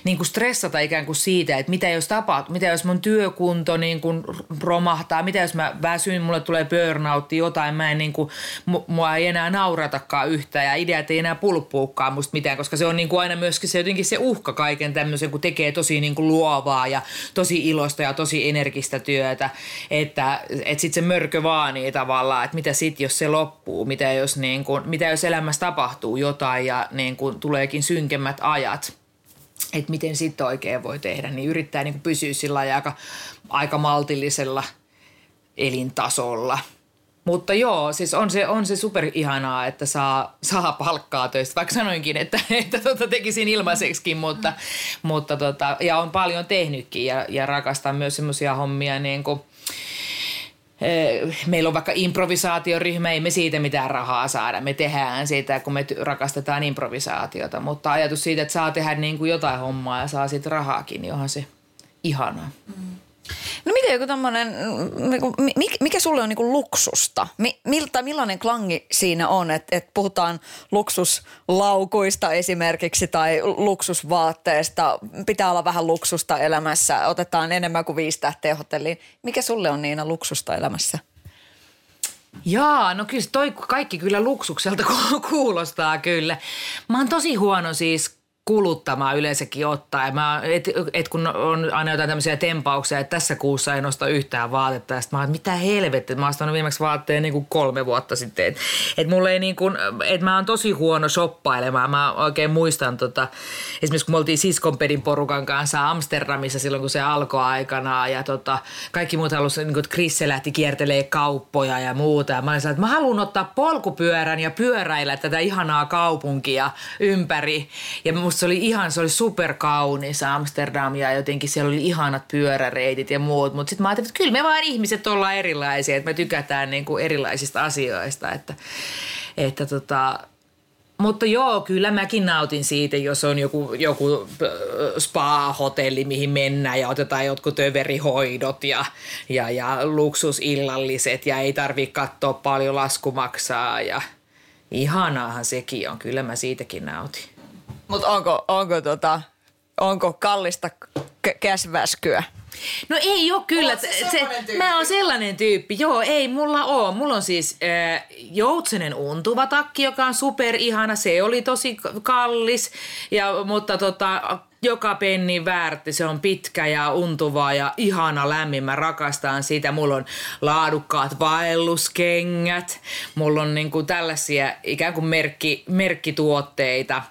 niin kuin stressata ikään kuin siitä, että mitä jos tapahtuu, mitä jos mun työkunto niin kuin romahtaa, mitä jos mä väsyn, mulle tulee burnoutti, jotain, mä en niin kuin, mua ei enää nauratakaan yhtään ja ideat ei enää pulppuukaan musta mitään, koska se on niin kuin aina myöskin se jotenkin se uhka kaiken tämmöisen, kun tekee tosi niin kuin luovaa ja tosi ilosta ja tosi energistä työtä, että, että sitten se mörkö vaanii tavallaan, että mitä sitten jos se loppuu, mitä jos, niin kuin, mitä jos elämässä tapahtuu jotain ja niin kuin tuleekin synkemmät ajat että miten sitten oikein voi tehdä, niin yrittää niin pysyä sillä aika, aika maltillisella elintasolla. Mutta joo, siis on se, on se super ihanaa, että saa, saa palkkaa töistä, vaikka sanoinkin, että, (laughs) että tota tekisin ilmaiseksikin, mutta, mutta tota, ja on paljon tehnytkin ja, ja rakastan myös semmoisia hommia niin kuin, meillä on vaikka improvisaatioryhmä, ei me siitä mitään rahaa saada. Me tehdään siitä, kun me rakastetaan improvisaatiota, mutta ajatus siitä, että saa tehdä niin kuin jotain hommaa ja saa siitä rahaakin, niin onhan se ihanaa. Mm. No miten joku tämmöinen, niinku, mikä sulle on niinku luksusta? Miltä, millainen klangi siinä on, että et puhutaan luksuslaukuista esimerkiksi tai luksusvaatteesta, pitää olla vähän luksusta elämässä, otetaan enemmän kuin viisi tähteä hotelliin. Mikä sulle on Niina luksusta elämässä? Jaa, no kyllä toi kaikki kyllä luksukselta (laughs) kuulostaa kyllä. Mä oon tosi huono siis kuluttamaan yleensäkin ottaa. Mä, et, et kun on aina jotain tämmöisiä tempauksia, että tässä kuussa ei nosta yhtään vaatetta. Ja mä oon, mitä helvettiä, mä oon viimeksi vaatteen niin kuin kolme vuotta sitten. Että et mulle ei niin kuin, että mä oon tosi huono shoppailemaan. Mä oikein muistan tota, esimerkiksi kun me oltiin siskonpedin porukan kanssa Amsterdamissa silloin, kun se alkoi aikanaan. Ja tota, kaikki muut halusivat, niin kuin, että Krisse lähti kiertelee kauppoja ja muuta. Ja mä olin että mä haluan ottaa polkupyörän ja pyöräillä tätä ihanaa kaupunkia ympäri. Ja musta se oli ihan, se oli superkaunis Amsterdam ja jotenkin siellä oli ihanat pyöräreitit ja muut. Mutta sitten mä ajattelin, että kyllä me vaan ihmiset ollaan erilaisia, että me tykätään niin kuin erilaisista asioista. Että, että tota, mutta joo, kyllä mäkin nautin siitä, jos on joku, joku spa-hotelli, mihin mennään ja otetaan jotkut töverihoidot ja, ja, ja luksusillalliset ja ei tarvitse katsoa paljon lasku maksaa ja ihanaahan sekin on. Kyllä mä siitäkin nautin. Mutta onko, onko, tota, onko kallista k- käsväskyä? No ei ole kyllä. Se, se, mä oon sellainen tyyppi. Joo, ei mulla oo. Mulla on siis äh, joutsenen untuva takki, joka on super ihana. Se oli tosi kallis, ja, mutta tota, joka penni väärti. Se on pitkä ja untuva ja ihana lämmin. Mä rakastan sitä. Mulla on laadukkaat vaelluskengät. Mulla on niinku tällaisia ikään kuin merkki, merkkituotteita.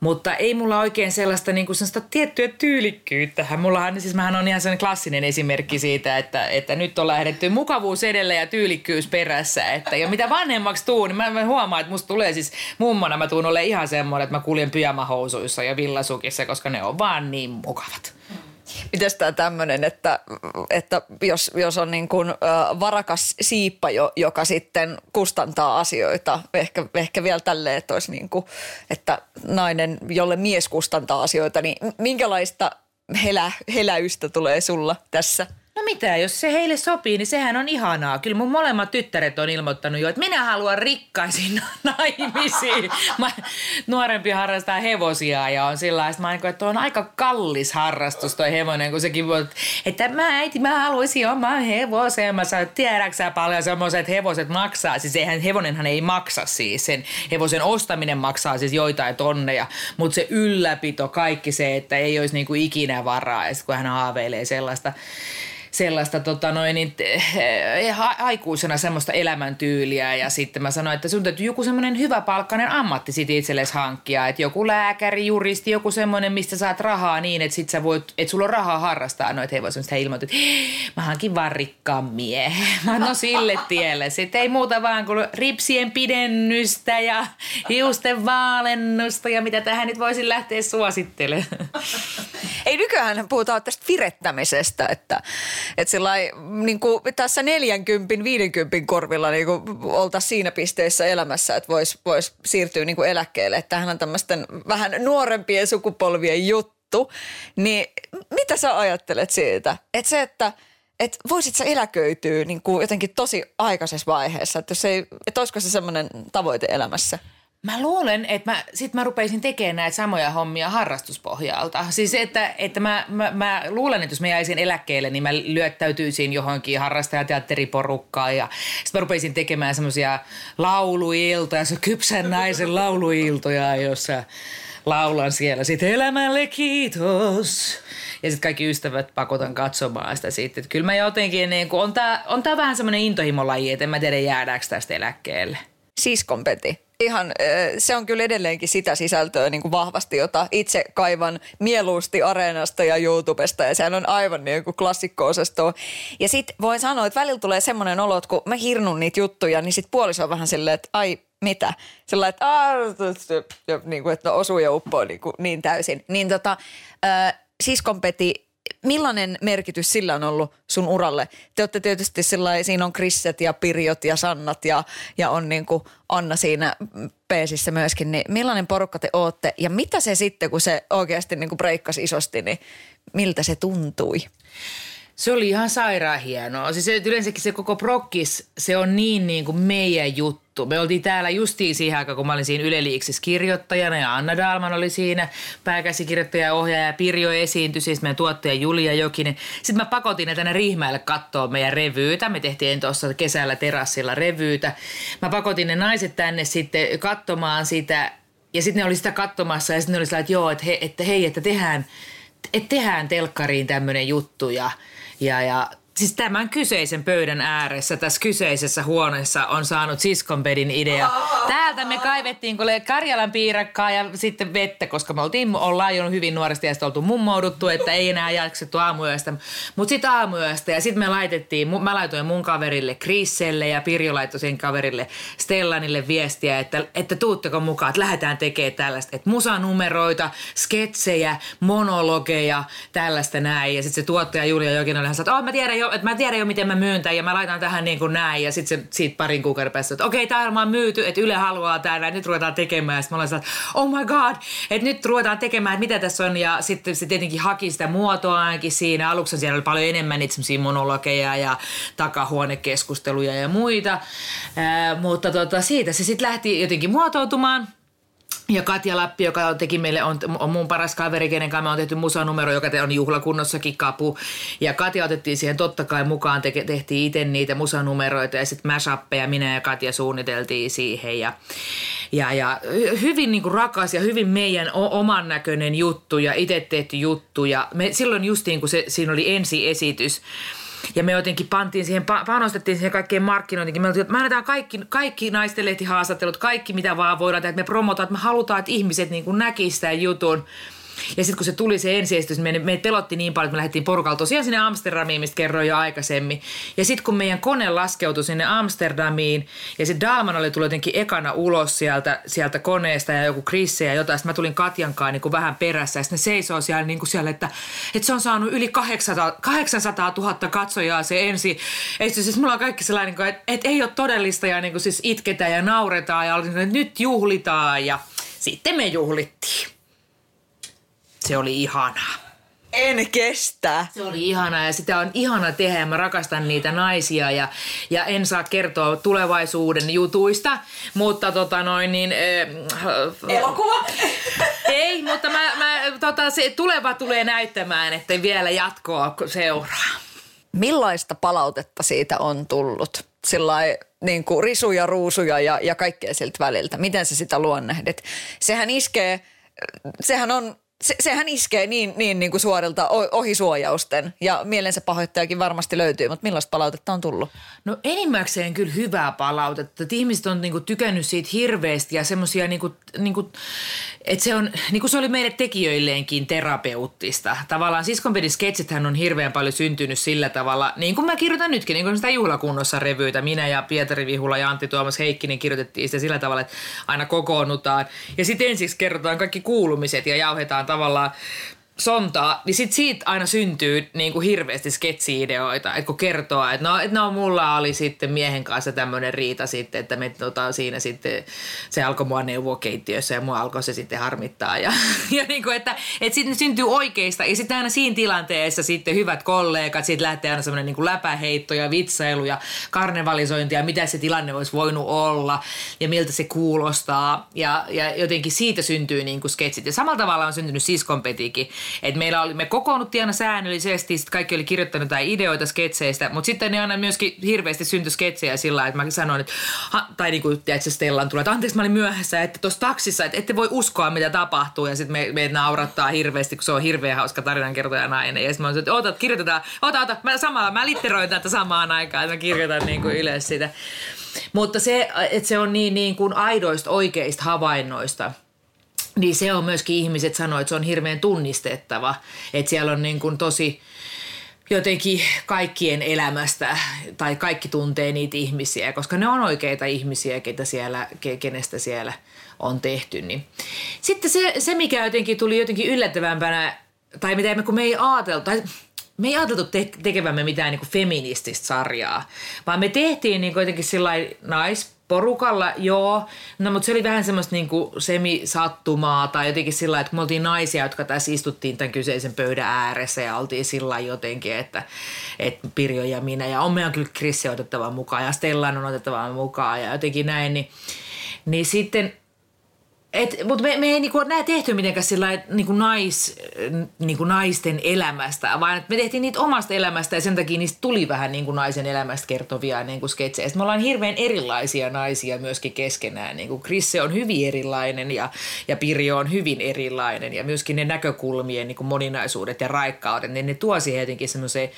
Mutta ei mulla oikein sellaista, niin kuin sellaista tiettyä tyylikkyyttä. Mullahan, siis mähän on ihan sellainen klassinen esimerkki siitä, että, että nyt on lähdetty mukavuus edellä ja tyylikkyys perässä. Että, ja mitä vanhemmaksi tuun, niin mä, mä huomaan, että musta tulee siis mummona mä tuun ole ihan semmoinen, että mä kuljen pyjamahousuissa ja villasukissa, koska ne on vaan niin mukavat. Mites tämä tämmöinen, että, että jos, jos on niin kuin, varakas siippa, jo, joka sitten kustantaa asioita, ehkä, ehkä vielä tälleen, että olisi niin kuin, että nainen, jolle mies kustantaa asioita, niin minkälaista helä, heläystä tulee sulla tässä? No mitä, jos se heille sopii, niin sehän on ihanaa. Kyllä mun molemmat tyttäret on ilmoittanut jo, että minä haluan rikkaisiin (laughs) naimisiin. Mä, nuorempi harrastaa hevosia ja on sillä lailla, että, että on aika kallis harrastus toi hevonen, kun sekin voi, että mä äiti, mä haluaisin oman hevosen. Mä sanoin, tiedätkö paljon semmoiset hevoset maksaa. Siis eihän hevonenhan ei maksa siis. Sen hevosen ostaminen maksaa siis joitain tonneja, mutta se ylläpito, kaikki se, että ei olisi niinku ikinä varaa. Kun hän haaveilee sellaista sellaista tota noin, niin, eh, aikuisena semmoista elämäntyyliä ja sitten mä sanoin, että sun täytyy joku semmoinen hyvä palkkainen ammatti sit itsellesi hankkia, että joku lääkäri, juristi, joku semmoinen, mistä saat rahaa niin, että sit sä voit, että sulla on rahaa harrastaa noita hevosia. Sitten ilmoitit, että mä hankin vaan rikkaan miehen. Mä no sille tielle. Sitten ei muuta vaan kuin ripsien pidennystä ja hiusten vaalennusta ja mitä tähän nyt voisin lähteä suosittelemaan. Ei nykyään puhutaan tästä virettämisestä, että, että sillä niin kuin tässä 40, 50 korvilla niin oltaisiin siinä pisteessä elämässä, että voisi vois siirtyä niin kuin eläkkeelle. Että tämähän on tämmöisten vähän nuorempien sukupolvien juttu. Niin mitä sä ajattelet siitä? Että se, että että voisit sä eläköityä niin kuin jotenkin tosi aikaisessa vaiheessa, että, jos ei, että olisiko se semmoinen tavoite elämässä? Mä luulen, että mä, sit mä rupeisin tekemään näitä samoja hommia harrastuspohjalta. Siis että, että mä, mä, mä luulen, että jos mä jäisin eläkkeelle, niin mä lyöttäytyisin johonkin harrastajateatteriporukkaan ja sitten mä rupeisin tekemään semmoisia lauluiltoja, se kypsän naisen lauluiltoja, jossa laulan siellä sitten elämälle kiitos. Ja sitten kaikki ystävät pakotan katsomaan sitä sitten. Että kyllä mä jotenkin, niin kun on tää, on tää vähän semmoinen intohimolaji, että en mä tiedä jäädäänkö tästä eläkkeelle. Siskonpeti ihan, se on kyllä edelleenkin sitä sisältöä niin kuin vahvasti, jota itse kaivan mieluusti Areenasta ja YouTubesta ja sehän on aivan niin kuin klassikko-osastoa. Ja sitten voin sanoa, että välillä tulee semmoinen olo, että kun mä hirnun niitä juttuja, niin sitten puoliso on vähän silleen, että ai mitä? Sillä että, niin kuin, että no osuu ja uppoo niin, kuin, niin täysin. Niin tota, äh, siskonpeti millainen merkitys sillä on ollut sun uralle? Te olette tietysti sillä siinä on Krisset ja Pirjot ja Sannat ja, ja on niin kuin Anna siinä peesissä myöskin, niin millainen porukka te ootte ja mitä se sitten, kun se oikeasti niin kuin breikkasi isosti, niin miltä se tuntui? Se oli ihan sairaan hienoa. Siis yleensäkin se koko prokkis, se on niin, niin kuin meidän juttu. Me oltiin täällä justiin siihen aikaan, kun mä olin siinä Yle Liiksissä kirjoittajana ja Anna Dalman oli siinä pääkäsikirjoittaja ja ohjaaja. Pirjo esiintyi, siis meidän tuottaja Julia Jokinen. Sitten mä pakotin ne tänne Riihmäelle katsoa meidän revyytä. Me tehtiin tuossa kesällä terassilla revyytä. Mä pakotin ne naiset tänne sitten katsomaan sitä ja sitten ne oli sitä katsomassa ja sitten ne oli sillä, että joo, että, he, että hei, että tehdään, että tehdään telkkariin tämmöinen juttu ja – ja, ja siis tämän kyseisen pöydän ääressä tässä kyseisessä huoneessa on saanut siskonpedin idea. Täältä me kaivettiin kuule Karjalan piirakkaa ja sitten vettä, koska me oltiin, ollaan jo hyvin nuoresti ja sitten oltu mummouduttu, että ei enää jaksettu aamuyöstä. Mutta sitten aamuyöstä ja sitten me laitettiin, mä laitoin mun kaverille Krisselle ja Pirjo laittoi sen kaverille Stellanille viestiä, että, että tuutteko mukaan, että lähdetään tekemään tällaista, että musanumeroita, sketsejä, monologeja, tällaista näin. Ja sitten se tuottaja Julia Jokinen oli että oh, mä tiedän jo, jo, että mä tiedän jo miten mä myyn tämän ja mä laitan tähän niin kuin näin ja sitten siitä parin kuukauden päästä, että okei, okay, tämä on myyty, että Yle haluaa täällä, nyt ruvetaan tekemään. Ja sitten mä olen että oh my god, että nyt ruvetaan tekemään, että mitä tässä on ja sitten se tietenkin haki sitä muotoa ainakin siinä. Aluksi siellä oli paljon enemmän niitä monologeja ja takahuonekeskusteluja ja muita, Ää, mutta tota, siitä se sitten lähti jotenkin muotoutumaan – ja Katja Lappi, joka teki meille, on, on mun paras kaveri, kenen kanssa me on tehty musanumero, joka on juhlakunnossakin kapu. Ja Katja otettiin siihen totta kai mukaan, te, tehtiin itse niitä musanumeroita ja sitten mashappeja minä ja Katja suunniteltiin siihen. Ja, ja, ja hyvin niin kuin rakas ja hyvin meidän oman näköinen juttu ja itse tehty juttu. Ja me, silloin justiin, kun se, siinä oli ensi esitys, Ja me jotenkin pantiin siihen, panostettiin siihen kaikkeen markkinointiin. Me oltiin, että me annetaan kaikki, kaikki naisten lehtihaastattelut, kaikki mitä vaan voidaan tehdä. Että me promotaan, että me halutaan, että ihmiset niin näkisivät tämän jutun. Ja sitten kun se tuli se ensiesitys, me, me pelotti niin paljon, että me lähdettiin porukalla tosiaan sinne Amsterdamiin, mistä kerroin jo aikaisemmin. Ja sitten kun meidän kone laskeutui sinne Amsterdamiin ja se Dalman oli tullut jotenkin ekana ulos sieltä, sieltä koneesta ja joku Krisse ja jotain, sitten mä tulin Katjankaan niin kuin vähän perässä ja sitten ne seisoo siellä, niin kuin siellä että, että se on saanut yli 800, 800 000 katsojaa se ensi. Ei, siis mulla on kaikki sellainen, niin kuin, että, että ei ole todellista ja niin kuin siis itketään ja nauretaan ja että nyt juhlitaan ja sitten me juhlittiin. Se oli ihanaa. En kestä. Se oli ihanaa ja sitä on ihana tehdä ja mä rakastan niitä naisia ja, ja en saa kertoa tulevaisuuden jutuista, mutta tota noin niin... Äh, Elokuva? Ei, mutta mä, mä, tota, se tuleva tulee näyttämään, että vielä jatkoa seuraa. Millaista palautetta siitä on tullut? Sillä niin kuin risuja, ruusuja ja, ja kaikkea siltä väliltä. Miten sä sitä luonnehdit? Sehän iskee, sehän on se, sehän iskee niin, niin, niin kuin suorilta ohi suojausten ja mielensä pahoittajakin varmasti löytyy, mutta millaista palautetta on tullut? No enimmäkseen kyllä hyvää palautetta. Että ihmiset on kuin, tykännyt siitä hirveästi ja semmoisia, niin kuin, niin kuin, että se, on, niin kuin se oli meille tekijöilleenkin terapeuttista. Tavallaan Siskonpedin sketsithän on hirveän paljon syntynyt sillä tavalla, niin kuin mä kirjoitan nytkin, niin kuin sitä juhlakunnossa revyytä. Minä ja Pietari Vihula ja Antti Tuomas Heikkinen kirjoitettiin sitä sillä tavalla, että aina kokoonnutaan. Ja sitten ensiksi kerrotaan kaikki kuulumiset ja jauhetaan tavallaan sontaa, niin sit siitä aina syntyy niin kuin hirveästi sketsiideoita, että kun kertoo, että no, että no mulla oli sitten miehen kanssa tämmöinen riita sitten, että me tota, siinä sitten se alkoi mua neuvoa keittiössä ja mua alkoi se sitten harmittaa ja, (laughs) ja niin kuin, että, että sitten syntyy oikeista. Ja sitten aina siinä tilanteessa sitten hyvät kollegat, sitten lähtee aina semmoinen niin kuin läpäheitto ja vitsailu ja karnevalisointi ja mitä se tilanne olisi voinut olla ja miltä se kuulostaa. Ja, ja jotenkin siitä syntyy niin kuin sketsit. Ja samalla tavalla on syntynyt siskonpetikin, et meillä oli, me kokoonnuttiin aina säännöllisesti, sit kaikki oli kirjoittanut jotain ideoita sketseistä, mutta sitten ne aina myöskin hirveästi syntyi sketsejä sillä että mä sanoin, että, ha, tai niin kuin tiedätkö, Stellan tulee, että anteeksi mä olin myöhässä, että tuossa taksissa, että ette voi uskoa mitä tapahtuu ja sitten me, me naurattaa hirveästi, kun se on hirveän hauska tarinankertoja nainen. Ja sitten mä olin, että ota, kirjoitetaan, ota, ota, mä, samalla, mä litteroin tätä samaan aikaan, että mä kirjoitan niin kuin ylös sitä. Mutta se, että se on niin, niin kuin aidoista oikeista havainnoista – niin se on myöskin ihmiset sanoo, että se on hirveän tunnistettava. Että siellä on niin kuin tosi jotenkin kaikkien elämästä tai kaikki tuntee niitä ihmisiä, koska ne on oikeita ihmisiä, ketä siellä, kenestä siellä on tehty. Niin. Sitten se, se, mikä jotenkin tuli jotenkin yllättävämpänä, tai mitä me, kun me ei ajateltu, tai me ei ajateltu te- tekevämme mitään niin feminististä sarjaa, vaan me tehtiin niin jotenkin sillä nais porukalla, joo. No, mutta se oli vähän semmoista niinku semisattumaa tai jotenkin sillä että me oltiin naisia, jotka tässä istuttiin tämän kyseisen pöydän ääressä ja oltiin sillä jotenkin, että, että Pirjo ja minä ja on meidän kyllä Krissi otettava mukaan ja Stellan on otettava mukaan ja jotenkin näin, niin, niin sitten – et, mutta me, me ei niinku näe tehty mitenkään sillä niinku nais, niinku naisten elämästä, vaan me tehtiin niitä omasta elämästä ja sen takia niistä tuli vähän niinku naisen elämästä kertovia niinku sketsejä. me ollaan hirveän erilaisia naisia myöskin keskenään. Niinku Krisse on hyvin erilainen ja, ja Pirjo on hyvin erilainen ja myöskin ne näkökulmien niinku moninaisuudet ja raikkaudet, niin ne tuo siihen jotenkin semmoisen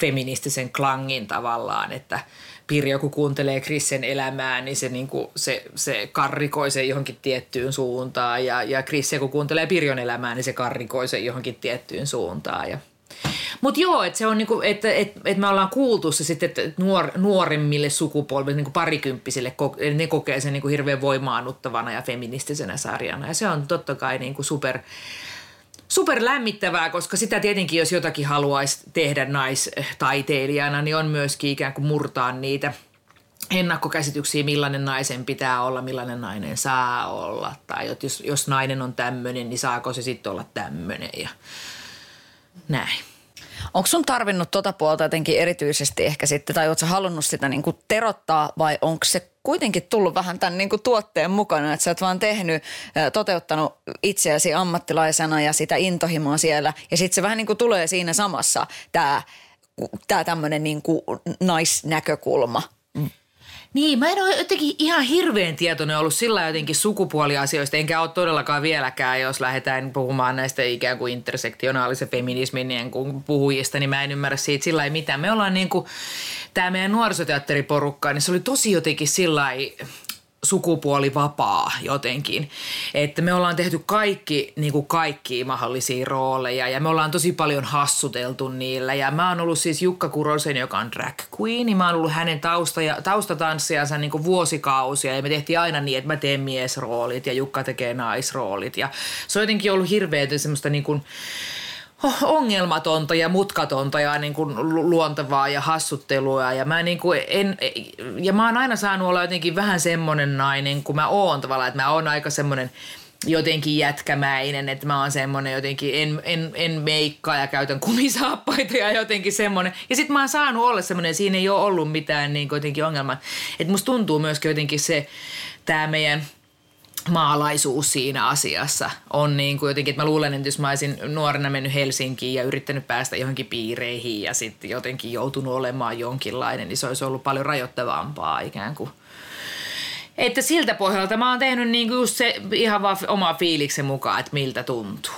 feministisen klangin tavallaan, että – Pirjo, kun kuuntelee Krissen elämää, niin se, niin kuin, se, se karrikoi sen johonkin tiettyyn suuntaan. Ja, ja Krisse, kun kuuntelee Pirjon elämää, niin se karrikoi sen johonkin tiettyyn suuntaan. Ja, mutta joo, että se on niinku, että et, et me ollaan kuultu se sitten, että nuor, nuoremmille sukupolville, niinku parikymppisille, ne kokee sen niinku hirveän voimaannuttavana ja feministisenä sarjana. Ja se on totta kai niinku super, super lämmittävää, koska sitä tietenkin, jos jotakin haluaisi tehdä naistaiteilijana, niin on myöskin ikään kuin murtaa niitä ennakkokäsityksiä, millainen naisen pitää olla, millainen nainen saa olla. Tai jos, jos nainen on tämmöinen, niin saako se sitten olla tämmöinen ja näin. Onko sun tarvinnut tota puolta jotenkin erityisesti ehkä sitten, tai ootko halunnut sitä niin kuin terottaa vai onko se kuitenkin tullut vähän tämän niin kuin tuotteen mukana, että sä oot vaan tehnyt, toteuttanut itseäsi ammattilaisena ja sitä intohimoa siellä ja sitten se vähän niin kuin tulee siinä samassa tämä tää tämmöinen niin kuin naisnäkökulma Niin, mä en ole jotenkin ihan hirveän tietoinen ollut sillä jotenkin sukupuoliasioista, enkä ole todellakaan vieläkään, jos lähdetään puhumaan näistä ikään kuin intersektionaalisen feminismin niin kuin puhujista, niin mä en ymmärrä siitä sillä ei mitään. Me ollaan niin kuin, tämä meidän nuorisoteatteriporukka, niin se oli tosi jotenkin sillä sukupuolivapaa jotenkin. Että me ollaan tehty kaikki, niin kuin kaikkia mahdollisia rooleja ja me ollaan tosi paljon hassuteltu niillä. Ja mä oon ollut siis Jukka Kurosen, joka on drag queen, niin mä oon ollut hänen tausta ja, taustatanssijansa niin kuin vuosikausia ja me tehtiin aina niin, että mä teen miesroolit ja Jukka tekee naisroolit. Ja se on jotenkin ollut hirveätä semmoista niin kuin, ongelmatonta ja mutkatonta ja niin kuin luontevaa ja hassuttelua. Ja mä, niin kuin en, ja mä oon aina saanut olla jotenkin vähän semmonen nainen kuin mä oon tavallaan, että mä oon aika semmonen jotenkin jätkämäinen, että mä oon semmonen jotenkin, en, en, en meikkaa ja käytän kumisaappaita ja jotenkin semmonen. Ja sit mä oon saanut olla semmonen, siinä ei ole ollut mitään niin jotenkin ongelmaa. Että musta tuntuu myöskin jotenkin se, tämä meidän – maalaisuus siinä asiassa on niin kuin jotenkin, että mä luulen, että jos mä olisin nuorena mennyt Helsinkiin ja yrittänyt päästä johonkin piireihin ja sitten jotenkin joutunut olemaan jonkinlainen, niin se olisi ollut paljon rajoittavampaa ikään kuin. Että siltä pohjalta mä oon tehnyt niin kuin just se ihan vaan oma fiiliksen mukaan, että miltä tuntuu.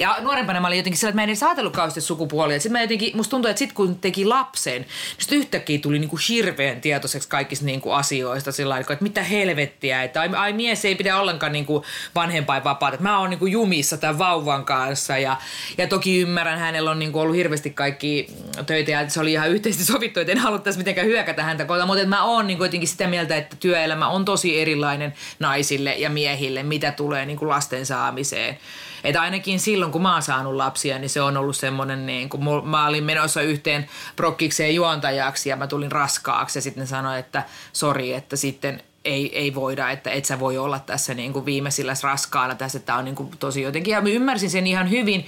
Ja nuorempana mä olin jotenkin sellainen, että mä en edes ajatellut kauheasti sukupuolia. Sitten mä jotenkin, musta tuntuu, että sit kun teki lapsen, niin sitten yhtäkkiä tuli niinku hirveän tietoiseksi kaikista niinku asioista sillä lailla, että mitä helvettiä, että ai, ai mies ei pidä ollenkaan niinku vanhempainvapaata. Mä oon niinku jumissa tämän vauvan kanssa ja, ja toki ymmärrän, hänellä on niinku ollut hirveästi kaikki töitä ja se oli ihan yhteisesti sovittu, että en haluttaisi mitenkään hyökätä häntä kohtaan, mutta mä oon niinku jotenkin sitä mieltä, että työelämä on tosi erilainen naisille ja miehille, mitä tulee niinku lasten saamiseen. Että ainakin silloin, kun mä oon saanut lapsia, niin se on ollut semmoinen, niin kun mä olin menossa yhteen prokkikseen juontajaksi ja mä tulin raskaaksi ja sitten sanoin, että sori, että sitten ei, ei voida, että et sä voi olla tässä niin kuin viimeisillä raskaana tässä, että on niin kuin tosi jotenkin, ja mä ymmärsin sen ihan hyvin,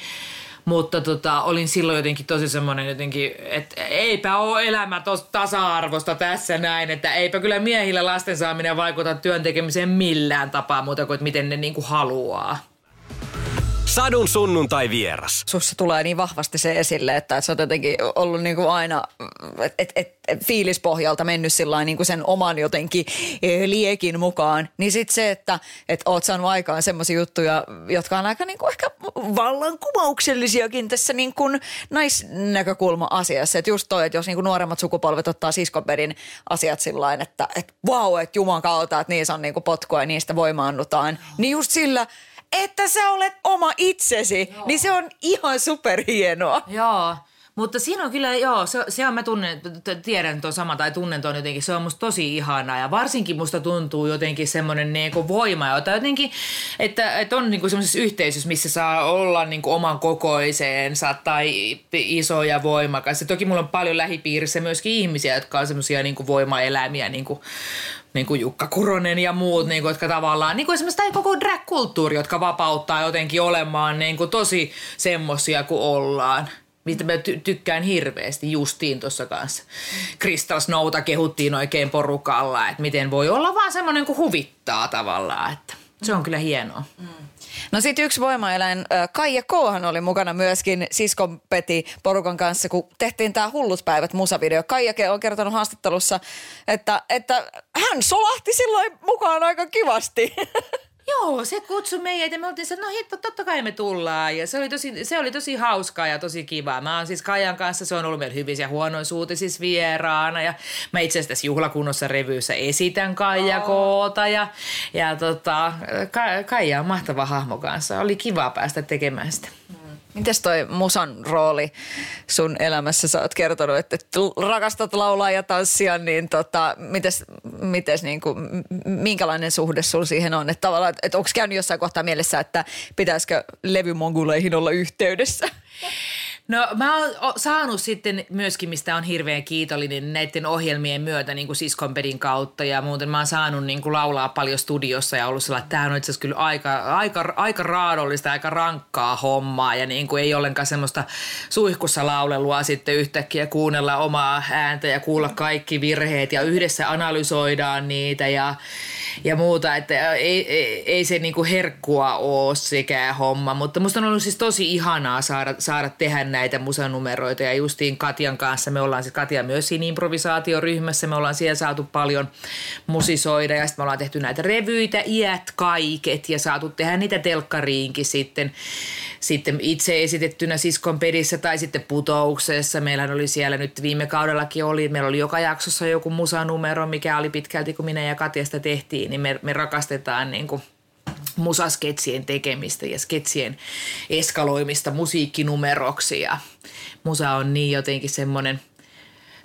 mutta tota, olin silloin jotenkin tosi semmoinen jotenkin, että eipä ole elämä tos tasa-arvosta tässä näin, että eipä kyllä miehillä lasten saaminen vaikuta työn tekemiseen millään tapaa muuta kuin, että miten ne niin kuin haluaa. Sadun sunnuntai vieras. Sussa tulee niin vahvasti se esille, että, sä oot jotenkin ollut niin kuin aina et, et, et, fiilispohjalta mennyt niin kuin sen oman jotenkin e, liekin mukaan. Niin sitten se, että et oot saanut aikaan semmoisia juttuja, jotka on aika niin kuin ehkä vallankumouksellisiakin tässä niin kuin naisnäkökulma-asiassa. Että just toi, että jos niin kuin nuoremmat sukupolvet ottaa siskoperin asiat sillä että et, wow, että juman kautta, että niissä on niin kuin potkua ja niistä voimaannutaan. Niin just sillä – että sä olet oma itsesi, joo. niin se on ihan superhienoa. Joo. Mutta siinä on kyllä, joo, se, se on, mä tunnen, tiedän tuon sama tai tunnen tuon jotenkin, se on musta tosi ihanaa ja varsinkin musta tuntuu jotenkin semmoinen niinku voima, jota jotenkin, että, että on niinku semmoisessa yhteisössä, missä saa olla niinku oman kokoiseensa tai iso ja voimakas. Ja toki mulla on paljon lähipiirissä myöskin ihmisiä, jotka on semmoisia niinku voimaeläimiä, niinku niin kuin Jukka Kuronen ja muut, niin kuin, jotka tavallaan, niin kuin esimerkiksi tämä koko drag-kulttuuri, jotka vapauttaa jotenkin olemaan niin kuin tosi semmosia kuin ollaan mitä mä ty- tykkään hirveästi justiin tuossa kanssa. Crystal Snowta kehuttiin oikein porukalla, että miten voi olla vaan semmoinen kuin huvittaa tavallaan, että se on kyllä hienoa. Mm. No sitten yksi voimaeläin, Kaija Koohan oli mukana myöskin siskon Peti porukan kanssa, kun tehtiin tämä Hullut päivät musavideo. Kaija on kertonut haastattelussa, että, että hän solahti silloin mukaan aika kivasti. (laughs) Joo, se kutsui meitä ja me oltiin että no hitto, totta kai me tullaan. Ja se oli tosi, se oli tosi hauskaa ja tosi kivaa. Mä oon siis Kajan kanssa, se on ollut meillä hyvissä ja huonoissa uutisissa vieraana. Ja mä itse asiassa tässä juhlakunnossa revyyssä esitän Kaija oh. Koota. Ja, ja tota, Ka- Kaija on mahtava hahmo kanssa. Oli kiva päästä tekemään sitä. Mm. Mites toi musan rooli sun elämässä? Sä oot kertonut, että rakastat laulaa ja tanssia, niin tota, mites, mites niin kuin, minkälainen suhde sulla siihen on? Että tavallaan, että onko käynyt jossain kohtaa mielessä, että pitäisikö levymonguleihin olla yhteydessä? (laughs) No mä oon saanut sitten myöskin, mistä on hirveän kiitollinen näiden ohjelmien myötä niin kuin Siskonpedin kautta ja muuten. Mä oon saanut niin kuin laulaa paljon studiossa ja ollut sellainen, että tämä on itse asiassa kyllä aika, aika, aika raadollista, aika rankkaa hommaa ja niin kuin ei ollenkaan semmoista suihkussa laulelua sitten yhtäkkiä kuunnella omaa ääntä ja kuulla kaikki virheet ja yhdessä analysoidaan niitä ja ja muuta, että ei, ei, ei se niinku herkkua ole sekä homma, mutta musta on ollut siis tosi ihanaa saada, saada tehdä näitä musanumeroita ja justiin Katjan kanssa, me ollaan siis Katja myös siinä improvisaatioryhmässä, me ollaan siellä saatu paljon musisoida ja sitten me ollaan tehty näitä revyitä, iät kaiket ja saatu tehdä niitä telkkariinkin sitten, sitten itse esitettynä siskon pedissä tai sitten putouksessa. Meillä oli siellä nyt viime kaudellakin oli, meillä oli joka jaksossa joku musanumero, mikä oli pitkälti kun minä ja Katjasta tehtiin, niin me, me rakastetaan niin kuin musasketsien tekemistä ja sketsien eskaloimista musiikkinumeroksi ja musa on niin jotenkin semmoinen –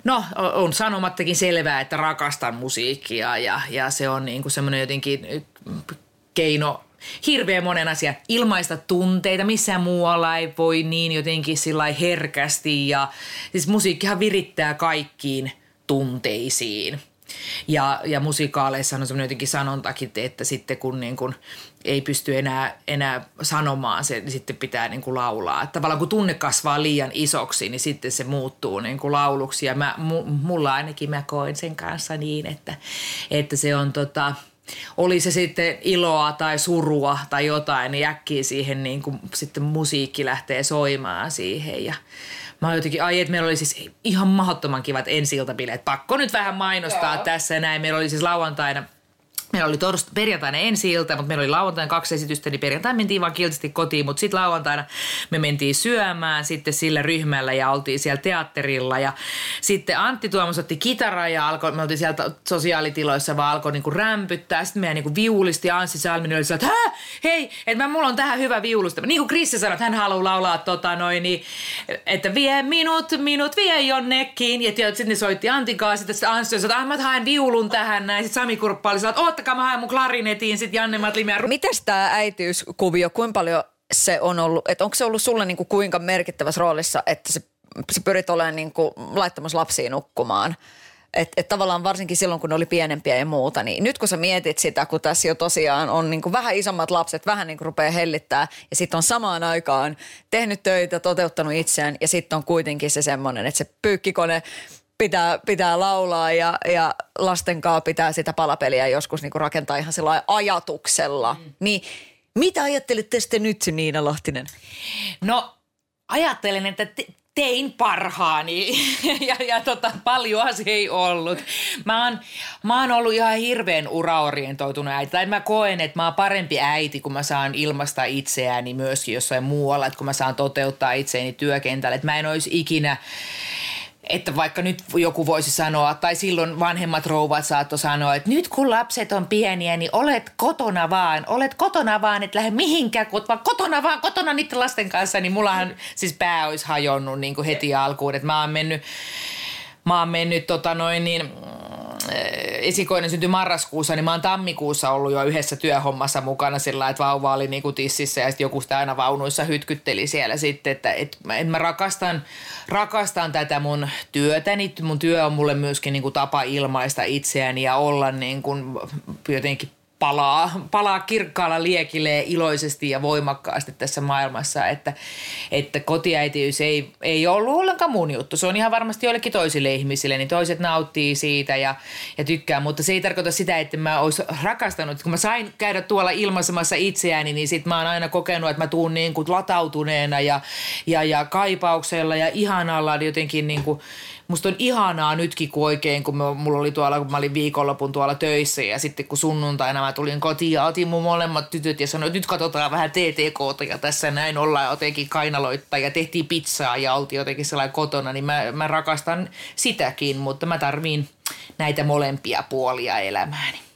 No, on sanomattakin selvää, että rakastan musiikkia ja, ja se on niin kuin semmoinen jotenkin keino hirveän monen asian ilmaista tunteita. Missään muualla ei voi niin jotenkin sillä herkästi ja siis musiikkihan virittää kaikkiin tunteisiin. Ja, ja musikaaleissa on semmoinen jotenkin sanontakin, että sitten kun, niin kun ei pysty enää, enää sanomaan se, niin sitten pitää niin kuin laulaa. Että tavallaan kun tunne kasvaa liian isoksi, niin sitten se muuttuu niin kuin lauluksi. Ja mä, mulla ainakin mä koen sen kanssa niin, että, että se on tota, oli se sitten iloa tai surua tai jotain, niin äkkiä siihen niin kuin sitten musiikki lähtee soimaan siihen ja Mä oon jotenkin, ai että meillä oli siis ihan mahdottoman kivat ensi Pakko nyt vähän mainostaa Joo. tässä näin. Meillä oli siis lauantaina – Meillä oli torst- perjantaina ensi ilta, mutta meillä oli lauantaina kaksi esitystä, niin perjantaina mentiin vaan kiltisti kotiin, mutta sitten lauantaina me mentiin syömään sitten sillä ryhmällä ja oltiin siellä teatterilla. Ja sitten Antti Tuomas otti kitaraa ja alkoi, me oltiin sieltä sosiaalitiloissa vaan alkoi niinku rämpyttää. Sitten meidän niinku viulisti Anssi Salminen oli että hei, että mulla on tähän hyvä viulusta. Niin kuin Krissi sanoi, että hän haluaa laulaa tota noin, niin, että vie minut, minut vie jonnekin. Ja sitten ne soitti Antin kanssa, sitten Anssi sanoi, että ah, mä haen viulun tähän näin. Sitten Sami Kurppa oli että ottakaa mä haen mun klarinetiin sit Janne Matlimia. Mites tää äitiyskuvio, kuinka paljon se on ollut, että onko se ollut sulle niinku kuinka merkittävässä roolissa, että se, se pyrit olemaan niinku laittamassa lapsiin nukkumaan? Että et tavallaan varsinkin silloin, kun ne oli pienempiä ja muuta, niin nyt kun sä mietit sitä, kun tässä jo tosiaan on niin kuin vähän isommat lapset, vähän niin kuin rupeaa hellittää ja sitten on samaan aikaan tehnyt töitä, toteuttanut itseään ja sitten on kuitenkin se semmoinen, että se pyykkikone pitää, pitää laulaa ja, ja lasten kanssa pitää sitä palapeliä joskus niin kuin rakentaa ihan sillä ajatuksella. Mm. Niin mitä ajattelitte sitten nyt, Niina Lahtinen? No ajattelen, että te, tein parhaani (laughs) ja, ja tota, paljon se ei ollut. Mä oon, mä oon ollut ihan hirveän uraorientoitunut äiti. Tai mä koen, että mä oon parempi äiti, kun mä saan ilmasta itseäni myöskin jossain muualla. Että kun mä saan toteuttaa itseäni työkentällä. Että mä en olisi ikinä että vaikka nyt joku voisi sanoa, tai silloin vanhemmat rouvat saattoi sanoa, että nyt kun lapset on pieniä, niin olet kotona vaan, olet kotona vaan, et lähde mihinkään, vaan kotona vaan, kotona niiden lasten kanssa, niin mullahan siis pää olisi hajonnut niin kuin heti alkuun, että mä oon mennyt, mä mennyt tota noin niin, esikoinen syntyi marraskuussa, niin mä oon tammikuussa ollut jo yhdessä työhommassa mukana sillä että vauva oli niinku tississä ja sitten joku sitä aina vaunuissa hytkytteli siellä sitten, että et, et mä rakastan, rakastan tätä mun työtäni. Mun työ on mulle myöskin niinku tapa ilmaista itseäni ja olla niinku jotenkin palaa, palaa kirkkaalla liekille iloisesti ja voimakkaasti tässä maailmassa, että, että kotiäitiys ei, ei ollut ollenkaan mun juttu. Se on ihan varmasti joillekin toisille ihmisille, niin toiset nauttii siitä ja, ja tykkää, mutta se ei tarkoita sitä, että mä olisi rakastanut. Kun mä sain käydä tuolla ilmaisemassa itseäni, niin sit mä oon aina kokenut, että mä tuun niin kuin latautuneena ja, ja, ja kaipauksella ja ihanalla jotenkin niin kuin musta on ihanaa nytkin, kun oikein, kun mulla oli tuolla, kun mä olin viikonlopun tuolla töissä ja sitten kun sunnuntaina mä tulin kotiin ja otin mun molemmat tytöt ja sanoin, että nyt katsotaan vähän TTKta ja tässä näin ollaan jotenkin kainaloittaa ja tehtiin pizzaa ja oltiin jotenkin sellainen kotona, niin mä, mä rakastan sitäkin, mutta mä tarviin näitä molempia puolia elämääni.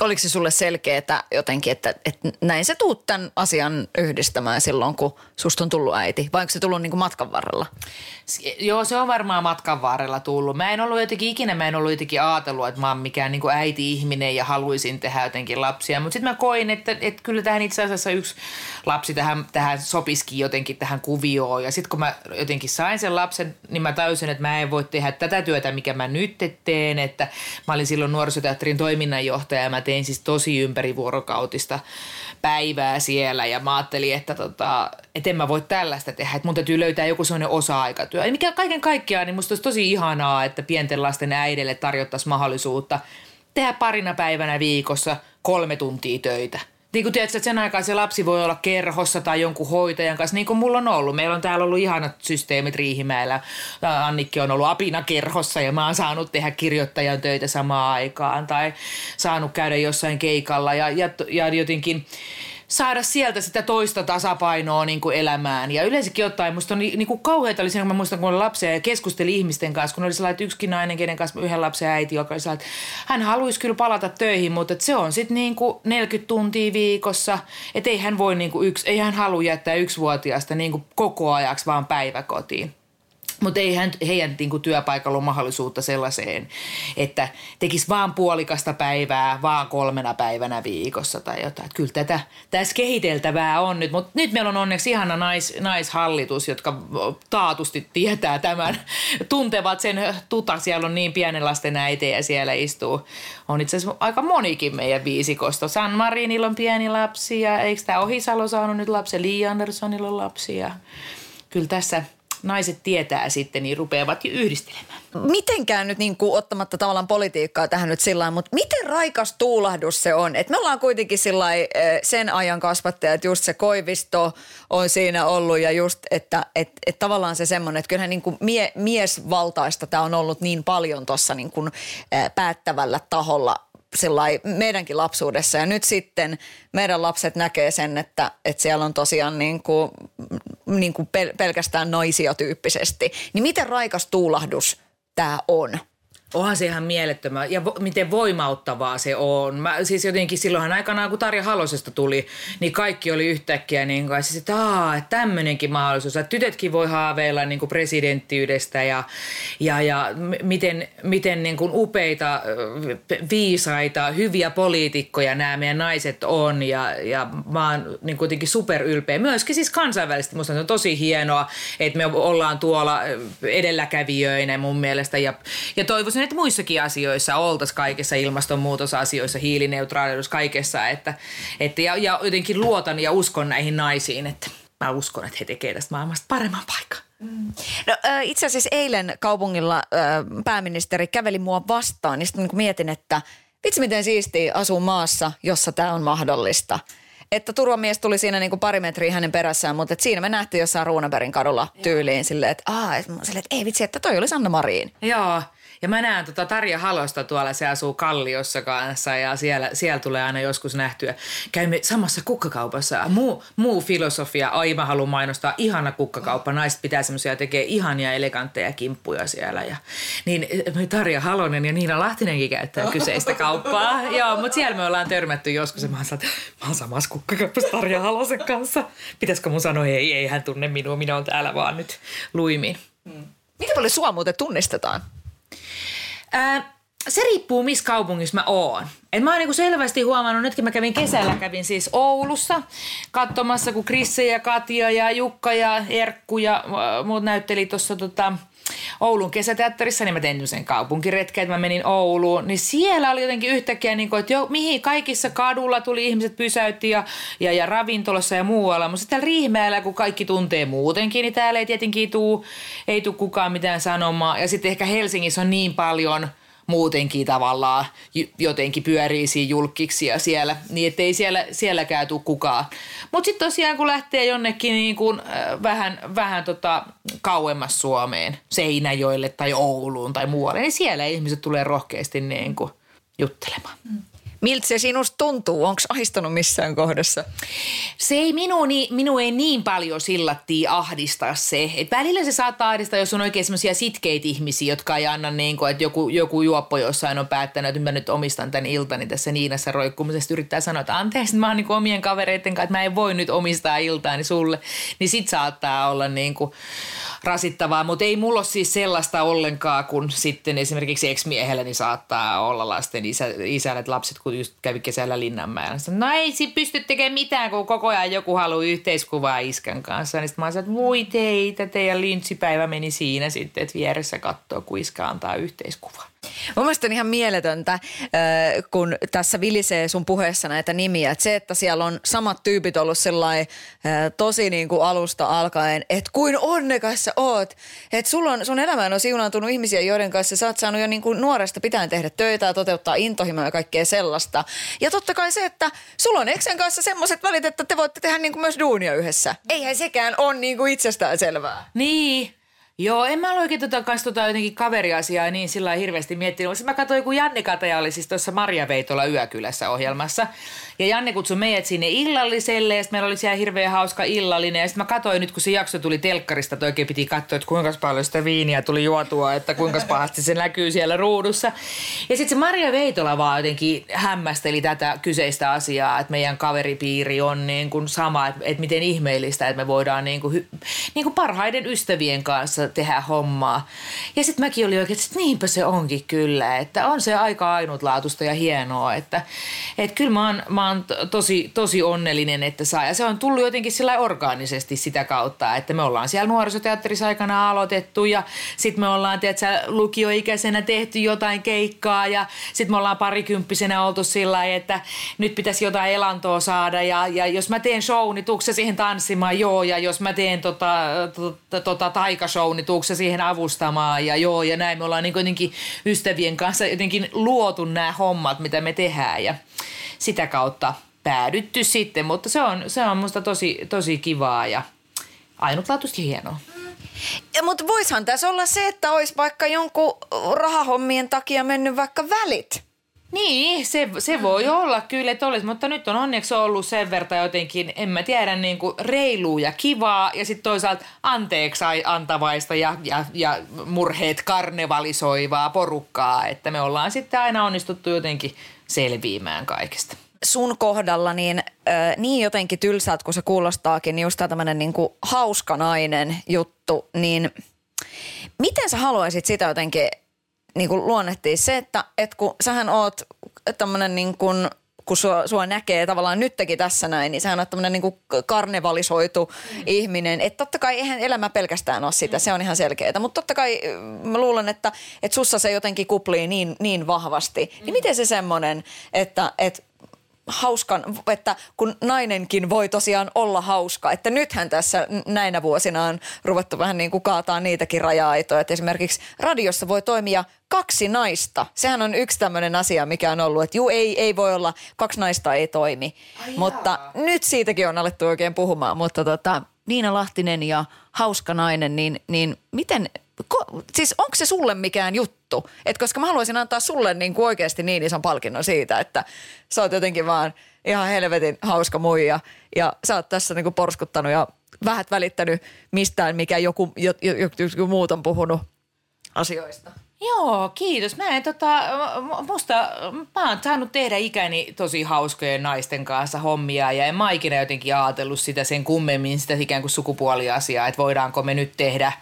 Oliko se sulle selkeää jotenkin, että, että näin se tuut tämän asian yhdistämään silloin, kun susta on tullut äiti? Vai onko se tullut niin kuin matkan varrella? Joo, se on varmaan matkan varrella tullut. Mä en ollut jotenkin ikinä, mä en ollut jotenkin ajatellut, että mä oon mikään niin kuin äiti-ihminen ja haluaisin tehdä jotenkin lapsia. Mutta sitten mä koin, että, että kyllä tähän itse asiassa yksi lapsi tähän, tähän sopisikin jotenkin tähän kuvioon. Ja sitten kun mä jotenkin sain sen lapsen, niin mä täysin, että mä en voi tehdä tätä työtä, mikä mä nyt teen. Että mä olin silloin nuorisoteatterin toiminnanjohtaja ja mä tein siis tosi ympärivuorokautista päivää siellä ja mä ajattelin, että, tota, että en mä voi tällaista tehdä, että mun täytyy löytää joku sellainen osa-aikatyö. Mikä kaiken kaikkiaan, niin musta olisi tosi ihanaa, että pienten lasten äidille tarjottaisiin mahdollisuutta tehdä parina päivänä viikossa kolme tuntia töitä. Niin kuin tiedätkö, että sen aikaa se lapsi voi olla kerhossa tai jonkun hoitajan kanssa, niin kuin mulla on ollut. Meillä on täällä ollut ihanat systeemit Riihimäellä. Annikki on ollut apina kerhossa ja mä oon saanut tehdä kirjoittajan töitä samaan aikaan tai saanut käydä jossain keikalla ja, ja, ja jotenkin saada sieltä sitä toista tasapainoa niin kuin elämään. Ja yleensäkin ottaen musta on niin, kuin kauheita oli siinä, kun mä muistan, kun olin lapsia ja keskusteli ihmisten kanssa, kun oli sellainen, että yksikin nainen, kenen kanssa yhden lapsen äiti, joka oli sellainen, että hän haluaisi kyllä palata töihin, mutta se on sitten niin kuin 40 tuntia viikossa, että ei hän voi niin kuin yksi, ei hän halua jättää yksivuotiaasta niin kuin koko ajaksi vaan päiväkotiin. Mutta ei hän, heidän niin kuin, työpaikalla ole mahdollisuutta sellaiseen, että tekisi vaan puolikasta päivää, vaan kolmena päivänä viikossa tai jotain. Että kyllä tätä, tässä kehiteltävää on nyt, mutta nyt meillä on onneksi ihana nais, naishallitus, jotka taatusti tietää tämän, tuntevat sen tuta. Siellä on niin pienen lasten äitejä siellä istuu. On itse asiassa aika monikin meidän viisikosta. San Marinilla on pieni lapsi ja eikö tämä Ohisalo saanut nyt lapsen, Lee Andersonilla on lapsi ja kyllä tässä – naiset tietää sitten, niin rupeavat jo yhdistelemään. Mitenkään nyt niin kuin, ottamatta tavallaan politiikkaa tähän nyt sillä mutta miten raikas tuulahdus se on? Et me ollaan kuitenkin sillä sen ajan kasvattajat, just se Koivisto on siinä ollut ja just, että et, et tavallaan se semmoinen, että kyllähän niin kuin mie, miesvaltaista tämä on ollut niin paljon tuossa niin kuin, päättävällä taholla meidänkin lapsuudessa. Ja nyt sitten meidän lapset näkee sen, että, että siellä on tosiaan niin kuin, niin kuin pel- pelkästään naisia tyyppisesti. Niin miten raikas tuulahdus tämä on? Onhan se ihan mielettömän ja vo, miten voimauttavaa se on. Mä, siis jotenkin silloinhan aikanaan, kun Tarja Halosesta tuli, niin kaikki oli yhtäkkiä niin kuin, siis, että tämmöinenkin mahdollisuus. Että tytötkin voi haaveilla niin kuin presidenttiydestä ja, ja, ja miten, miten niin kuin upeita, viisaita, hyviä poliitikkoja nämä meidän naiset on. Ja, ja mä oon niin kuitenkin superylpeä. Myöskin siis kansainvälisesti musta on tosi hienoa, että me ollaan tuolla edelläkävijöinä mun mielestä. Ja, ja toivoisin, että muissakin asioissa oltaisiin kaikessa ilmastonmuutosasioissa, hiilineutraalius, kaikessa. Että, että ja, ja jotenkin luotan ja uskon näihin naisiin, että mä uskon, että he tekevät tästä maailmasta paremman paikan. Mm. No, itse asiassa eilen kaupungilla pääministeri käveli mua vastaan, niin sitten niin mietin, että vitsi miten siistiä asuu maassa, jossa tämä on mahdollista – että turvamies tuli siinä niin kuin pari metriä hänen perässään, mutta siinä me nähtiin jossain Ruunaberin kadulla tyyliin silleen, että, Aa, silleen, että ei vitsi, että toi oli Sanna Marin. Joo, ja mä näen tota Tarja Halosta tuolla, se asuu Kalliossa kanssa ja siellä, siellä tulee aina joskus nähtyä. Käymme samassa kukkakaupassa. Muu, muu filosofia, oi mä haluan mainostaa, ihana kukkakauppa. Naiset pitää semmoisia tekee ihania elegantteja kimppuja siellä. Ja, niin Tarja Halonen ja Niina Lahtinenkin käyttää kyseistä kauppaa. (laughs) Joo, mutta siellä me ollaan törmätty joskus ja mä oon, että mä oon samassa kukkakaupassa Tarja Halosen kanssa. Pitäisikö mun sanoa, ei, ei hän tunne minua, minä on täällä vaan nyt luimin. Hmm. Miten paljon sua muuten tunnistetaan? Ää, se riippuu, missä kaupungissa mä oon. Et mä oon niinku selvästi huomannut, nytkin mä kävin kesällä, kävin siis Oulussa katsomassa, kun Krisse ja Katja ja Jukka ja Erkku ja muut näytteli tuossa tota, Oulun kesäteatterissa, niin mä tein sen kaupunkiretken, että mä menin Ouluun, niin siellä oli jotenkin yhtäkkiä, niin kuin, että jo, mihin kaikissa kadulla tuli ihmiset pysäytti ja, ja, ja ravintolassa ja muualla, mutta sitten Riihmäellä, kun kaikki tuntee muutenkin, niin täällä ei tietenkin tuu, ei tule kukaan mitään sanomaan. Ja sitten ehkä Helsingissä on niin paljon – muutenkin tavallaan jotenkin pyörii siinä julkiksi siellä, niin ettei siellä, sielläkään tule kukaan. Mutta sitten tosiaan kun lähtee jonnekin niin kun, äh, vähän, vähän tota kauemmas Suomeen, Seinäjoelle tai Ouluun tai muualle, niin siellä ihmiset tulee rohkeasti niin kuin juttelemaan. Mm. Miltä se sinusta tuntuu? Onko ahistunut missään kohdassa? Se ei minu, niin, minu ei niin paljon sillattiin ahdistaa se. Et välillä se saattaa ahdistaa, jos on oikein semmoisia sitkeitä ihmisiä, jotka ei anna niin kuin, että joku, joku juoppo jossain on päättänyt, että mä nyt omistan tämän iltani tässä Niinassa roikkumisesta. Yrittää sanoa, että anteeksi, mä oon niin omien kavereiden kanssa, että mä en voi nyt omistaa iltaani sulle. Niin sit saattaa olla niin kuin rasittavaa, mutta ei mulla ole siis sellaista ollenkaan, kun sitten esimerkiksi ex-miehellä niin saattaa olla lasten isä, isällä, että lapset kun just kävi kesällä Linnanmäellä. No ei si pysty tekemään mitään, kun koko ajan joku haluaa yhteiskuvaa iskän kanssa. Niin sitten mä sanoin, että voi teitä, teidän lintsipäivä meni siinä sitten, että vieressä katsoo, kun iskä antaa yhteiskuvaa. Mun mielestä on ihan mieletöntä, kun tässä vilisee sun puheessa näitä nimiä. Että se, että siellä on samat tyypit ollut sellainen tosi niin kuin alusta alkaen, että kuin onnekas sä oot. Että sulla on, sun elämään on siunaantunut ihmisiä, joiden kanssa sä oot saanut jo niin kuin nuoresta pitäen tehdä töitä ja toteuttaa intohimoja ja kaikkea sellaista. Ja totta kai se, että sulla on Eksen kanssa semmoiset välit, että te voitte tehdä niin kuin myös duunia yhdessä. Eihän sekään ole niin kuin itsestään selvää. Niin. Joo, en mä ole oikein tota, kans tota jotenkin kaveriasiaa niin sillä hirveästi miettinyt. Mä katsoin, kun Janne Kataja oli siis tuossa Maria Veitola Yökylässä ohjelmassa. Ja Janne kutsui meidät sinne illalliselle ja sitten meillä oli siellä hirveän hauska illallinen. Ja sitten mä katsoin nyt, kun se jakso tuli telkkarista, että oikein piti katsoa, että kuinka paljon sitä viiniä tuli juotua, että kuinka pahasti se näkyy siellä ruudussa. Ja sitten se Maria Veitola vaan jotenkin hämmästeli tätä kyseistä asiaa, että meidän kaveripiiri on niin kuin sama, että, että miten ihmeellistä, että me voidaan niin kuin, niin kuin parhaiden ystävien kanssa tehdä hommaa. Ja sitten mäkin olin oikein, että niinpä se onkin kyllä, että on se aika ainutlaatuista ja hienoa, että, että kyllä mä oon, mä oon tosi, tosi onnellinen, että saa. Ja se on tullut jotenkin sillä orgaanisesti sitä kautta, että me ollaan siellä nuorisoteatterissa aikana aloitettu ja sitten me ollaan, tiedätkö, lukioikäisenä tehty jotain keikkaa ja sitten me ollaan parikymppisenä oltu sillä että nyt pitäisi jotain elantoa saada ja, ja jos mä teen show, niin tuukse siihen tanssimaan, joo, ja jos mä teen tota, tota, tota taikashow, niin tuukse siihen avustamaan? Ja joo, ja näin. Me ollaan niin jotenkin ystävien kanssa jotenkin luotu nämä hommat, mitä me tehdään ja sitä kautta päädytty sitten, mutta se on, se on musta tosi, tosi kivaa ja ainutlaatuisesti hienoa. Ja, mutta voishan tässä olla se, että olisi vaikka jonkun rahahommien takia mennyt vaikka välit. Niin, se, se voi olla kyllä, että olisi, mutta nyt on onneksi ollut sen verran jotenkin, en mä tiedä, niin kuin reilua ja kivaa ja sitten toisaalta anteeksi antavaista ja, ja, ja murheet karnevalisoivaa porukkaa, että me ollaan sitten aina onnistuttu jotenkin selviämään kaikesta sun kohdalla niin, äh, niin jotenkin tylsät, kun se kuulostaakin, niin just tämmöinen niin kuin hauska nainen juttu, niin miten sä haluaisit sitä jotenkin niin luonnehtia? Se, että, että kun sähän oot tämmöinen niin kuin, kun sua, sua näkee tavallaan nytkin tässä näin, niin sehän on tämmöinen niin kuin karnevalisoitu mm. ihminen. Että totta kai eihän elämä pelkästään ole sitä, mm. se on ihan selkeää. Mutta totta kai mä luulen, että, että sussa se jotenkin kuplii niin, niin vahvasti. Mm. Niin miten se semmoinen, että, että hauskan, että kun nainenkin voi tosiaan olla hauska, että nythän tässä näinä vuosina on ruvettu vähän niin kuin kaataa niitäkin raja-aitoja, että esimerkiksi radiossa voi toimia kaksi naista. Sehän on yksi tämmöinen asia, mikä on ollut, että juu, ei, ei voi olla, kaksi naista ei toimi. Ai mutta jaa. nyt siitäkin on alettu oikein puhumaan, mutta tota, Niina Lahtinen ja hauska nainen, niin, niin miten, ko, siis onko se sulle mikään juttu? Et koska mä haluaisin antaa sulle niin kuin oikeasti niin ison palkinnon siitä, että sä oot jotenkin vaan ihan helvetin hauska muija ja sä oot tässä niin kuin porskuttanut ja vähät välittänyt mistään, mikä joku, joku, joku, joku muut on puhunut asioista. Joo, kiitos. Mä en tota, musta, mä oon saanut tehdä ikäni tosi hauskojen naisten kanssa hommia ja en mä ikinä jotenkin ajatellut sitä sen kummemmin, sitä ikään kuin sukupuoliasiaa, että voidaanko me nyt tehdä,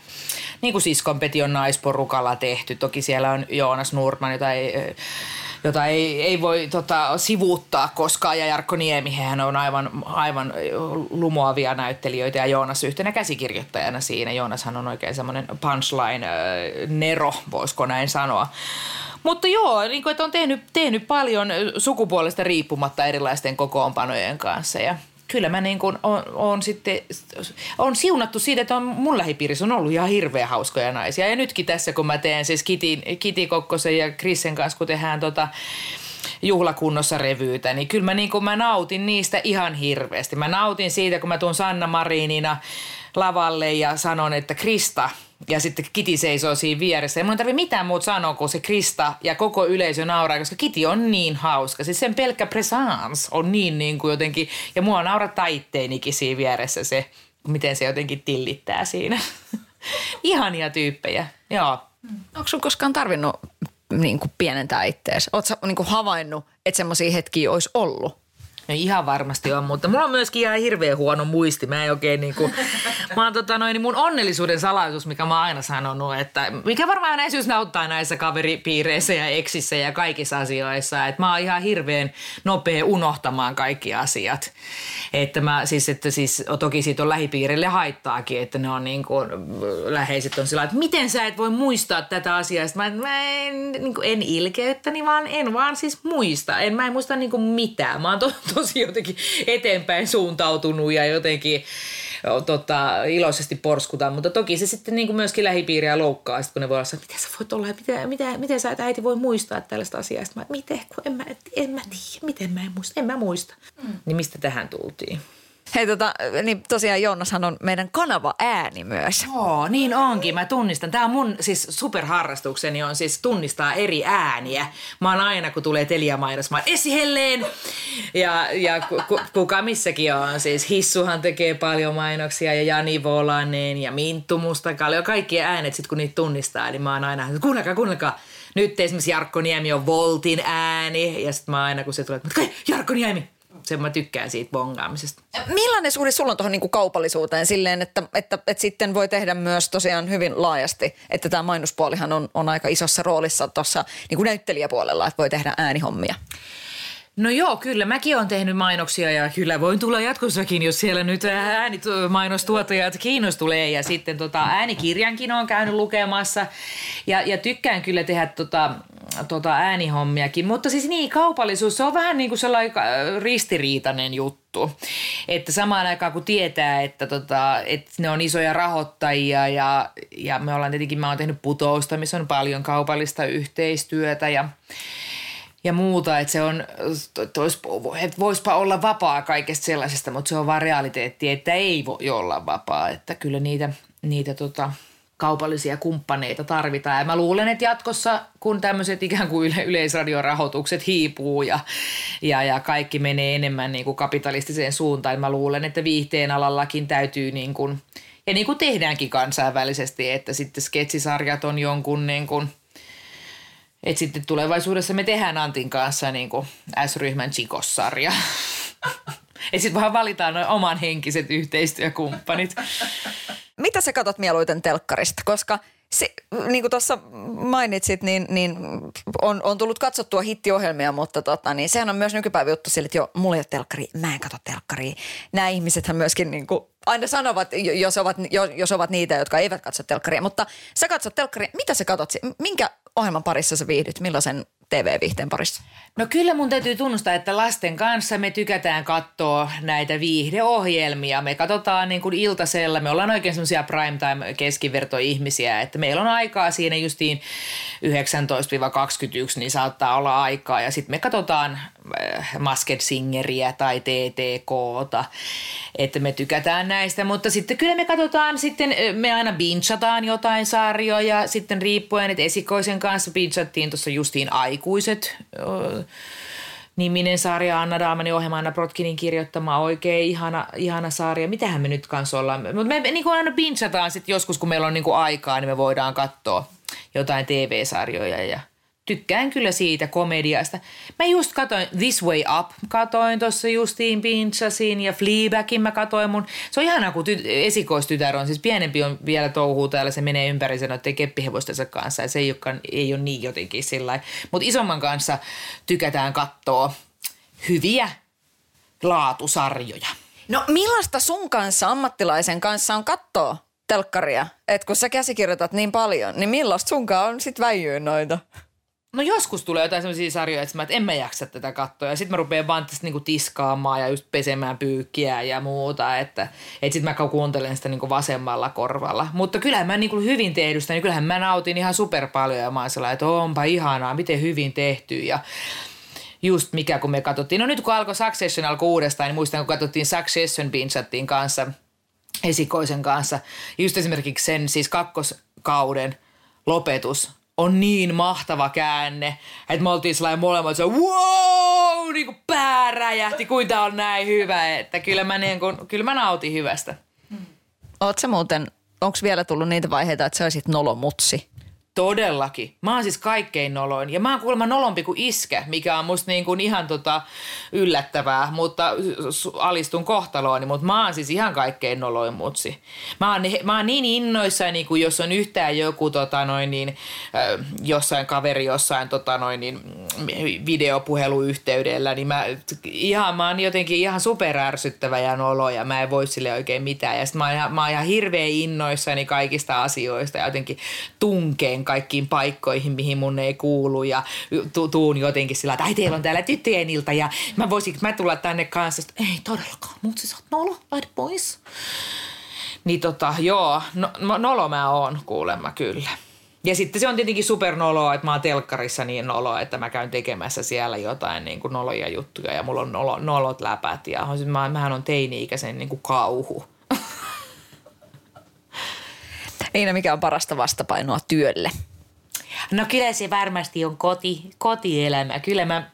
niin kuin Siskonpeti on naisporukalla tehty. Toki siellä on Joonas Nurman, jota ei jota ei, ei voi tota, sivuuttaa koskaan. Ja Jarkko Niemi, hän on aivan, aivan lumoavia näyttelijöitä ja Joonas yhtenä käsikirjoittajana siinä. Joonashan on oikein semmoinen punchline-nero, voisiko näin sanoa. Mutta joo, niin kuin, että on tehnyt, tehnyt paljon sukupuolesta riippumatta erilaisten kokoonpanojen kanssa ja – kyllä mä niin kuin on, on sitten, on siunattu siitä, että on mun lähipiirissä on ollut ihan hirveän hauskoja naisia. Ja nytkin tässä, kun mä teen siis Kiti, Kiti Kokkosen ja Krissen kanssa, kun tehdään tota, juhlakunnossa revyytä, niin kyllä mä, niin kuin mä nautin niistä ihan hirveästi. Mä nautin siitä, kun mä tuun Sanna Marinina lavalle ja sanon, että Krista – ja sitten Kiti seisoo siinä vieressä. Ja mun ei tarvitse mitään muuta sanoa kuin se Krista ja koko yleisö nauraa, koska Kiti on niin hauska. Siis sen pelkkä presence on niin, niin kuin jotenkin, ja mua naurattaa itteenikin siinä vieressä se, miten se jotenkin tillittää siinä. (laughs) Ihania tyyppejä, joo. Onko sun koskaan tarvinnut niin kuin pienentää ittees? Oletko niin kuin havainnut, että semmoisia hetkiä olisi ollut? No ihan varmasti on, mutta mulla on myöskin ihan hirveän huono muisti. Mä en oikein niinku, (laughs) mä oon tota noin, niin mun onnellisuuden salaisuus, mikä mä oon aina sanonut, että mikä varmaan näisyys nauttaa näissä kaveripiireissä ja eksissä ja kaikissa asioissa, että mä oon ihan hirveän nopea unohtamaan kaikki asiat. Että mä siis, että siis toki siitä on lähipiirille haittaakin, että ne on niin kuin, läheiset on sillä että miten sä et voi muistaa tätä asiaa. Sitten mä, mä en, niin kuin, en ilkeyttäni, vaan en vaan siis muista. En, mä en muista niin kuin mitään. Mä oon to, tosi jotenkin eteenpäin suuntautunut ja jotenkin tota, iloisesti porskutaan, mutta toki se sitten niin kuin myöskin lähipiiriä loukkaa, sit kun ne voi olla, että miten sä voit olla, miten, miten, miten sä et äiti voi muistaa tällaista asiaa. Sitten mä, miten, kun en mä, en mä tiedä, miten mä en muista, en mä muista. Mm. Niin mistä tähän tultiin? Hei tota, niin tosiaan Joonnashan on meidän kanava ääni myös. Joo, niin onkin. Mä tunnistan. Tämä on mun siis superharrastukseni on siis tunnistaa eri ääniä. Mä oon aina, kun tulee Telia mainos, mä oon Essi Helleen! Ja, ja ku, ku, kuka missäkin on. Siis Hissuhan tekee paljon mainoksia ja Jani Volanen ja Minttu Mustakallio. Kaikki äänet sit kun niitä tunnistaa, niin mä oon aina, kuunnelkaa, kuunnelkaa. Nyt esimerkiksi Jarkko Niemi on Voltin ääni ja sitten mä aina kun se tulee, että Jarkko Niemi, sen mä tykkään siitä bongaamisesta. Millainen suhde sulla on tuohon niinku kaupallisuuteen silleen, että, että, että, sitten voi tehdä myös tosiaan hyvin laajasti, että tämä mainospuolihan on, on aika isossa roolissa tuossa niinku näyttelijäpuolella, että voi tehdä äänihommia. No joo, kyllä mäkin olen tehnyt mainoksia ja kyllä voin tulla jatkossakin, jos siellä nyt äänituotuottajat kiinnostulee. Ja sitten tota, äänikirjankin on käynyt lukemassa ja, ja tykkään kyllä tehdä tota, tota äänihommiakin. Mutta siis niin, kaupallisuus se on vähän niin kuin sellainen ristiriitainen juttu. Että samaan aikaan kun tietää, että, tota, että ne on isoja rahoittajia ja, ja me ollaan tietenkin, mä oon tehnyt putousta, missä on paljon kaupallista yhteistyötä ja ja muuta, että se on, että voispa olla vapaa kaikesta sellaisesta, mutta se on vaan realiteetti, että ei voi olla vapaa, että kyllä niitä, niitä tota, kaupallisia kumppaneita tarvitaan. Ja mä luulen, että jatkossa, kun tämmöiset ikään kuin yleisradiorahoitukset hiipuu ja, ja, ja kaikki menee enemmän niin kuin kapitalistiseen suuntaan, mä luulen, että viihteen alallakin täytyy niin kuin, ja niin kuin tehdäänkin kansainvälisesti, että sitten sketsisarjat on jonkun niin kuin – et sitten tulevaisuudessa me tehdään Antin kanssa niin kuin S-ryhmän chikossarja. ja sitten vaan valitaan noin oman henkiset yhteistyökumppanit. Mitä sä katot mieluiten telkkarista? Koska se, niin kuin tuossa mainitsit, niin, niin on, on tullut katsottua hittiohjelmia, mutta tota, niin sehän on myös nykypäivä juttu sille, että jo, mulla ei ole telkkari, mä en katso telkkaria. Nämä ihmisethän myöskin niin kuin aina sanovat, jos ovat, jos ovat niitä, jotka eivät katso telkkaria. Mutta sä katsot telkkaria, mitä sä katsot? Minkä ohjelman parissa sä viihdyt? Millaisen TV-viihteen parissa? No kyllä mun täytyy tunnustaa, että lasten kanssa me tykätään katsoa näitä viihdeohjelmia. Me katsotaan niin kuin iltasella, me ollaan oikein semmoisia primetime keskivertoihmisiä, että meillä on aikaa siinä justiin 19-21, niin saattaa olla aikaa. Ja sitten me katsotaan Masked Singeriä tai TTKta, että me tykätään näistä. Mutta sitten kyllä me katsotaan sitten, me aina binchataan jotain sarjoja, sitten riippuen, että esikoisen kanssa binchattiin tuossa justiin aikuiset niminen sarja, Anna Daamani ohjelma, Anna Brotkinin kirjoittama, oikein ihana, ihana sarja. Mitähän me nyt kanssa ollaan? Mutta me, me niin kuin aina binchataan sitten joskus, kun meillä on niin kuin aikaa, niin me voidaan katsoa jotain TV-sarjoja ja tykkään kyllä siitä komediasta. Mä just katoin This Way Up, katoin tuossa justiin Pinchasin ja Fleabagin mä katoin mun. Se on ihanaa, kun ty- esikoistytär on, siis pienempi on vielä touhuu täällä, se menee ympäri sen noiden keppihevostensa kanssa ja se ei, olekaan, ei ole niin jotenkin sillä Mutta isomman kanssa tykätään katsoa hyviä laatusarjoja. No millaista sun kanssa, ammattilaisen kanssa on katsoa telkkaria? Et kun sä käsikirjoitat niin paljon, niin millaista sunkaan on sit väijyä noita? No joskus tulee jotain sellaisia sarjoja, että, mä, että en mä jaksa tätä katsoa. Ja sitten mä rupean vaan tästä niinku tiskaamaan ja just pesemään pyykkiä ja muuta. Että et sitten mä kuuntelen sitä niinku vasemmalla korvalla. Mutta kyllähän mä niinku hyvin tehdystä, niin kyllähän mä nautin ihan super paljon. Ja mä oon sellainen, että onpa ihanaa, miten hyvin tehty. Ja just mikä kun me katsottiin. No nyt kun alkoi Succession alkoi uudestaan, niin muistan kun katsottiin Succession binchattiin kanssa esikoisen kanssa. Just esimerkiksi sen siis kakkoskauden lopetus – on niin mahtava käänne, että me oltiin sellainen molemmat se wow, niin kuin pää räjähti, kuin tää on näin hyvä, että kyllä mä, niin kuin, kyllä mä nautin hyvästä. Oot muuten, onko vielä tullut niitä vaiheita, että sä olisit nolomutsi? Todellakin. Mä oon siis kaikkein noloin. Ja mä oon kuulemma nolompi kuin iskä, mikä on musta niin kuin ihan tota yllättävää, mutta alistun kohtalooni. Mutta mä oon siis ihan kaikkein noloin mutsi. Mä oon, mä oon niin innoissani, niin kuin jos on yhtään joku tota noin niin, jossain kaveri jossain tota noin niin, videopuheluyhteydellä, niin mä, ihan, mä oon jotenkin ihan superärsyttävä ja nolo ja mä en voi sille oikein mitään. Ja sit mä oon ihan, mä oon ihan hirveän innoissani kaikista asioista ja jotenkin tunkeen kaikkiin paikkoihin, mihin mun ei kuulu ja tu- tuun jotenkin sillä, että ai teillä on täällä tyttöjen ilta ja mä voisin, mä tulla tänne kanssa, että ei todellakaan, mut siis oot nolo, lähde pois. Niin tota, joo, no, no, nolo mä oon kuulemma kyllä. Ja sitten se on tietenkin supernoloa, että mä oon telkkarissa niin noloa, että mä käyn tekemässä siellä jotain niin kuin noloja juttuja ja mulla on nolo, nolot läpät ja mä, mähän on teini-ikäisen niin kuin kauhu. Niina, mikä on parasta vastapainoa työlle? No kyllä se varmasti on koti, kotielämä. Kyllä mä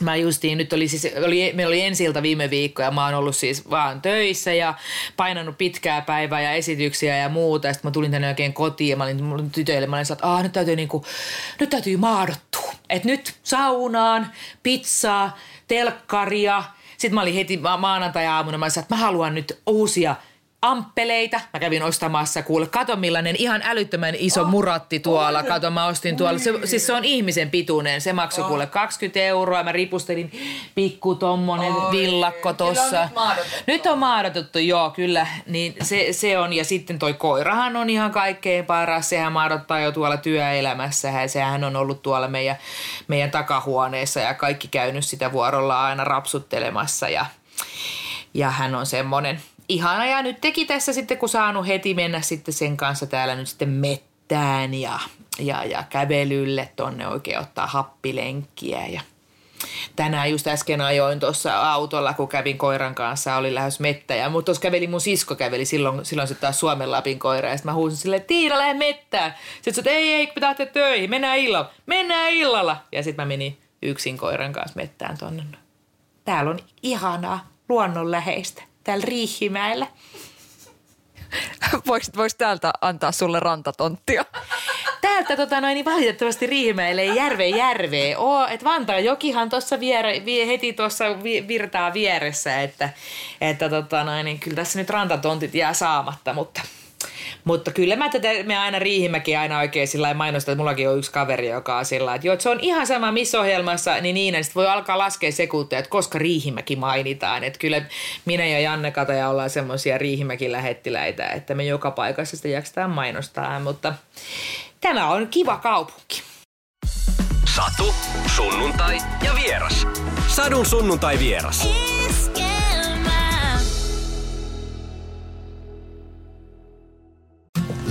Mä justiin, nyt oli siis, oli, meillä oli ensi viime viikko ja mä oon ollut siis vaan töissä ja painanut pitkää päivää ja esityksiä ja muuta. Sitten mä tulin tänne oikein kotiin ja mä olin tytöille, mä olin että nyt täytyy niinku, nyt täytyy maadottua. että nyt saunaan, pizzaa, telkkaria. Sitten mä olin heti maanantai-aamuna, mä sanoin, että mä haluan nyt uusia – amppeleita. Mä kävin ostamassa, kuule, kato millainen ihan älyttömän iso oh, muratti tuolla. Oh, kato, mä ostin tuolla. Se, siis se on ihmisen pituinen. Se maksoi oh. kuule 20 euroa. Mä ripustelin pikku tommonen oh, villakko tossa. Nyt, nyt on maadotettu, joo, kyllä. Niin se, se on. Ja sitten toi koirahan on ihan kaikkein paras. Sehän maadottaa jo tuolla työelämässä. Sehän on ollut tuolla meidän, meidän takahuoneessa ja kaikki käynyt sitä vuorolla aina rapsuttelemassa. Ja, ja hän on semmoinen ihana ja nyt teki tässä sitten, kun saanut heti mennä sitten sen kanssa täällä nyt sitten mettään ja, ja, ja kävelylle tonne oikein ottaa happilenkkiä ja Tänään just äsken ajoin tuossa autolla, kun kävin koiran kanssa, oli lähes mettäjä. Mutta tuossa käveli mun sisko käveli, silloin, silloin se taas Suomen Lapin koira. Ja sitten mä huusin silleen, Tiina, lähde mettään. Sitten se ei, ei, pitää lähteä töihin, mennään illalla. Mennään illalla. Ja sitten mä menin yksin koiran kanssa mettään tonne. Täällä on ihanaa, luonnonläheistä täällä Riihimäellä. Voisit vois täältä antaa sulle rantatonttia? Täältä tota noin, niin valitettavasti Riihimäelle ei järve järveä ole. Et Vantaan jokihan tuossa viere, vie, heti tuossa virtaa vieressä, että, että tota noin, niin kyllä tässä nyt rantatontit jää saamatta, mutta – mutta kyllä mä tätä, me aina Riihimäki aina oikein sillä mainosta, että mullakin on yksi kaveri, joka on sillä että, joo, että se on ihan sama missä ohjelmassa, niin niin, että voi alkaa laskea sekunteja, että koska Riihimäki mainitaan. Että kyllä minä ja Janne Kataja ollaan semmoisia Riihimäki lähettiläitä, että me joka paikassa sitä jaksetaan mainostaa, mutta tämä on kiva kaupunki. Satu, sunnuntai ja vieras. Sadun sunnuntai vieras.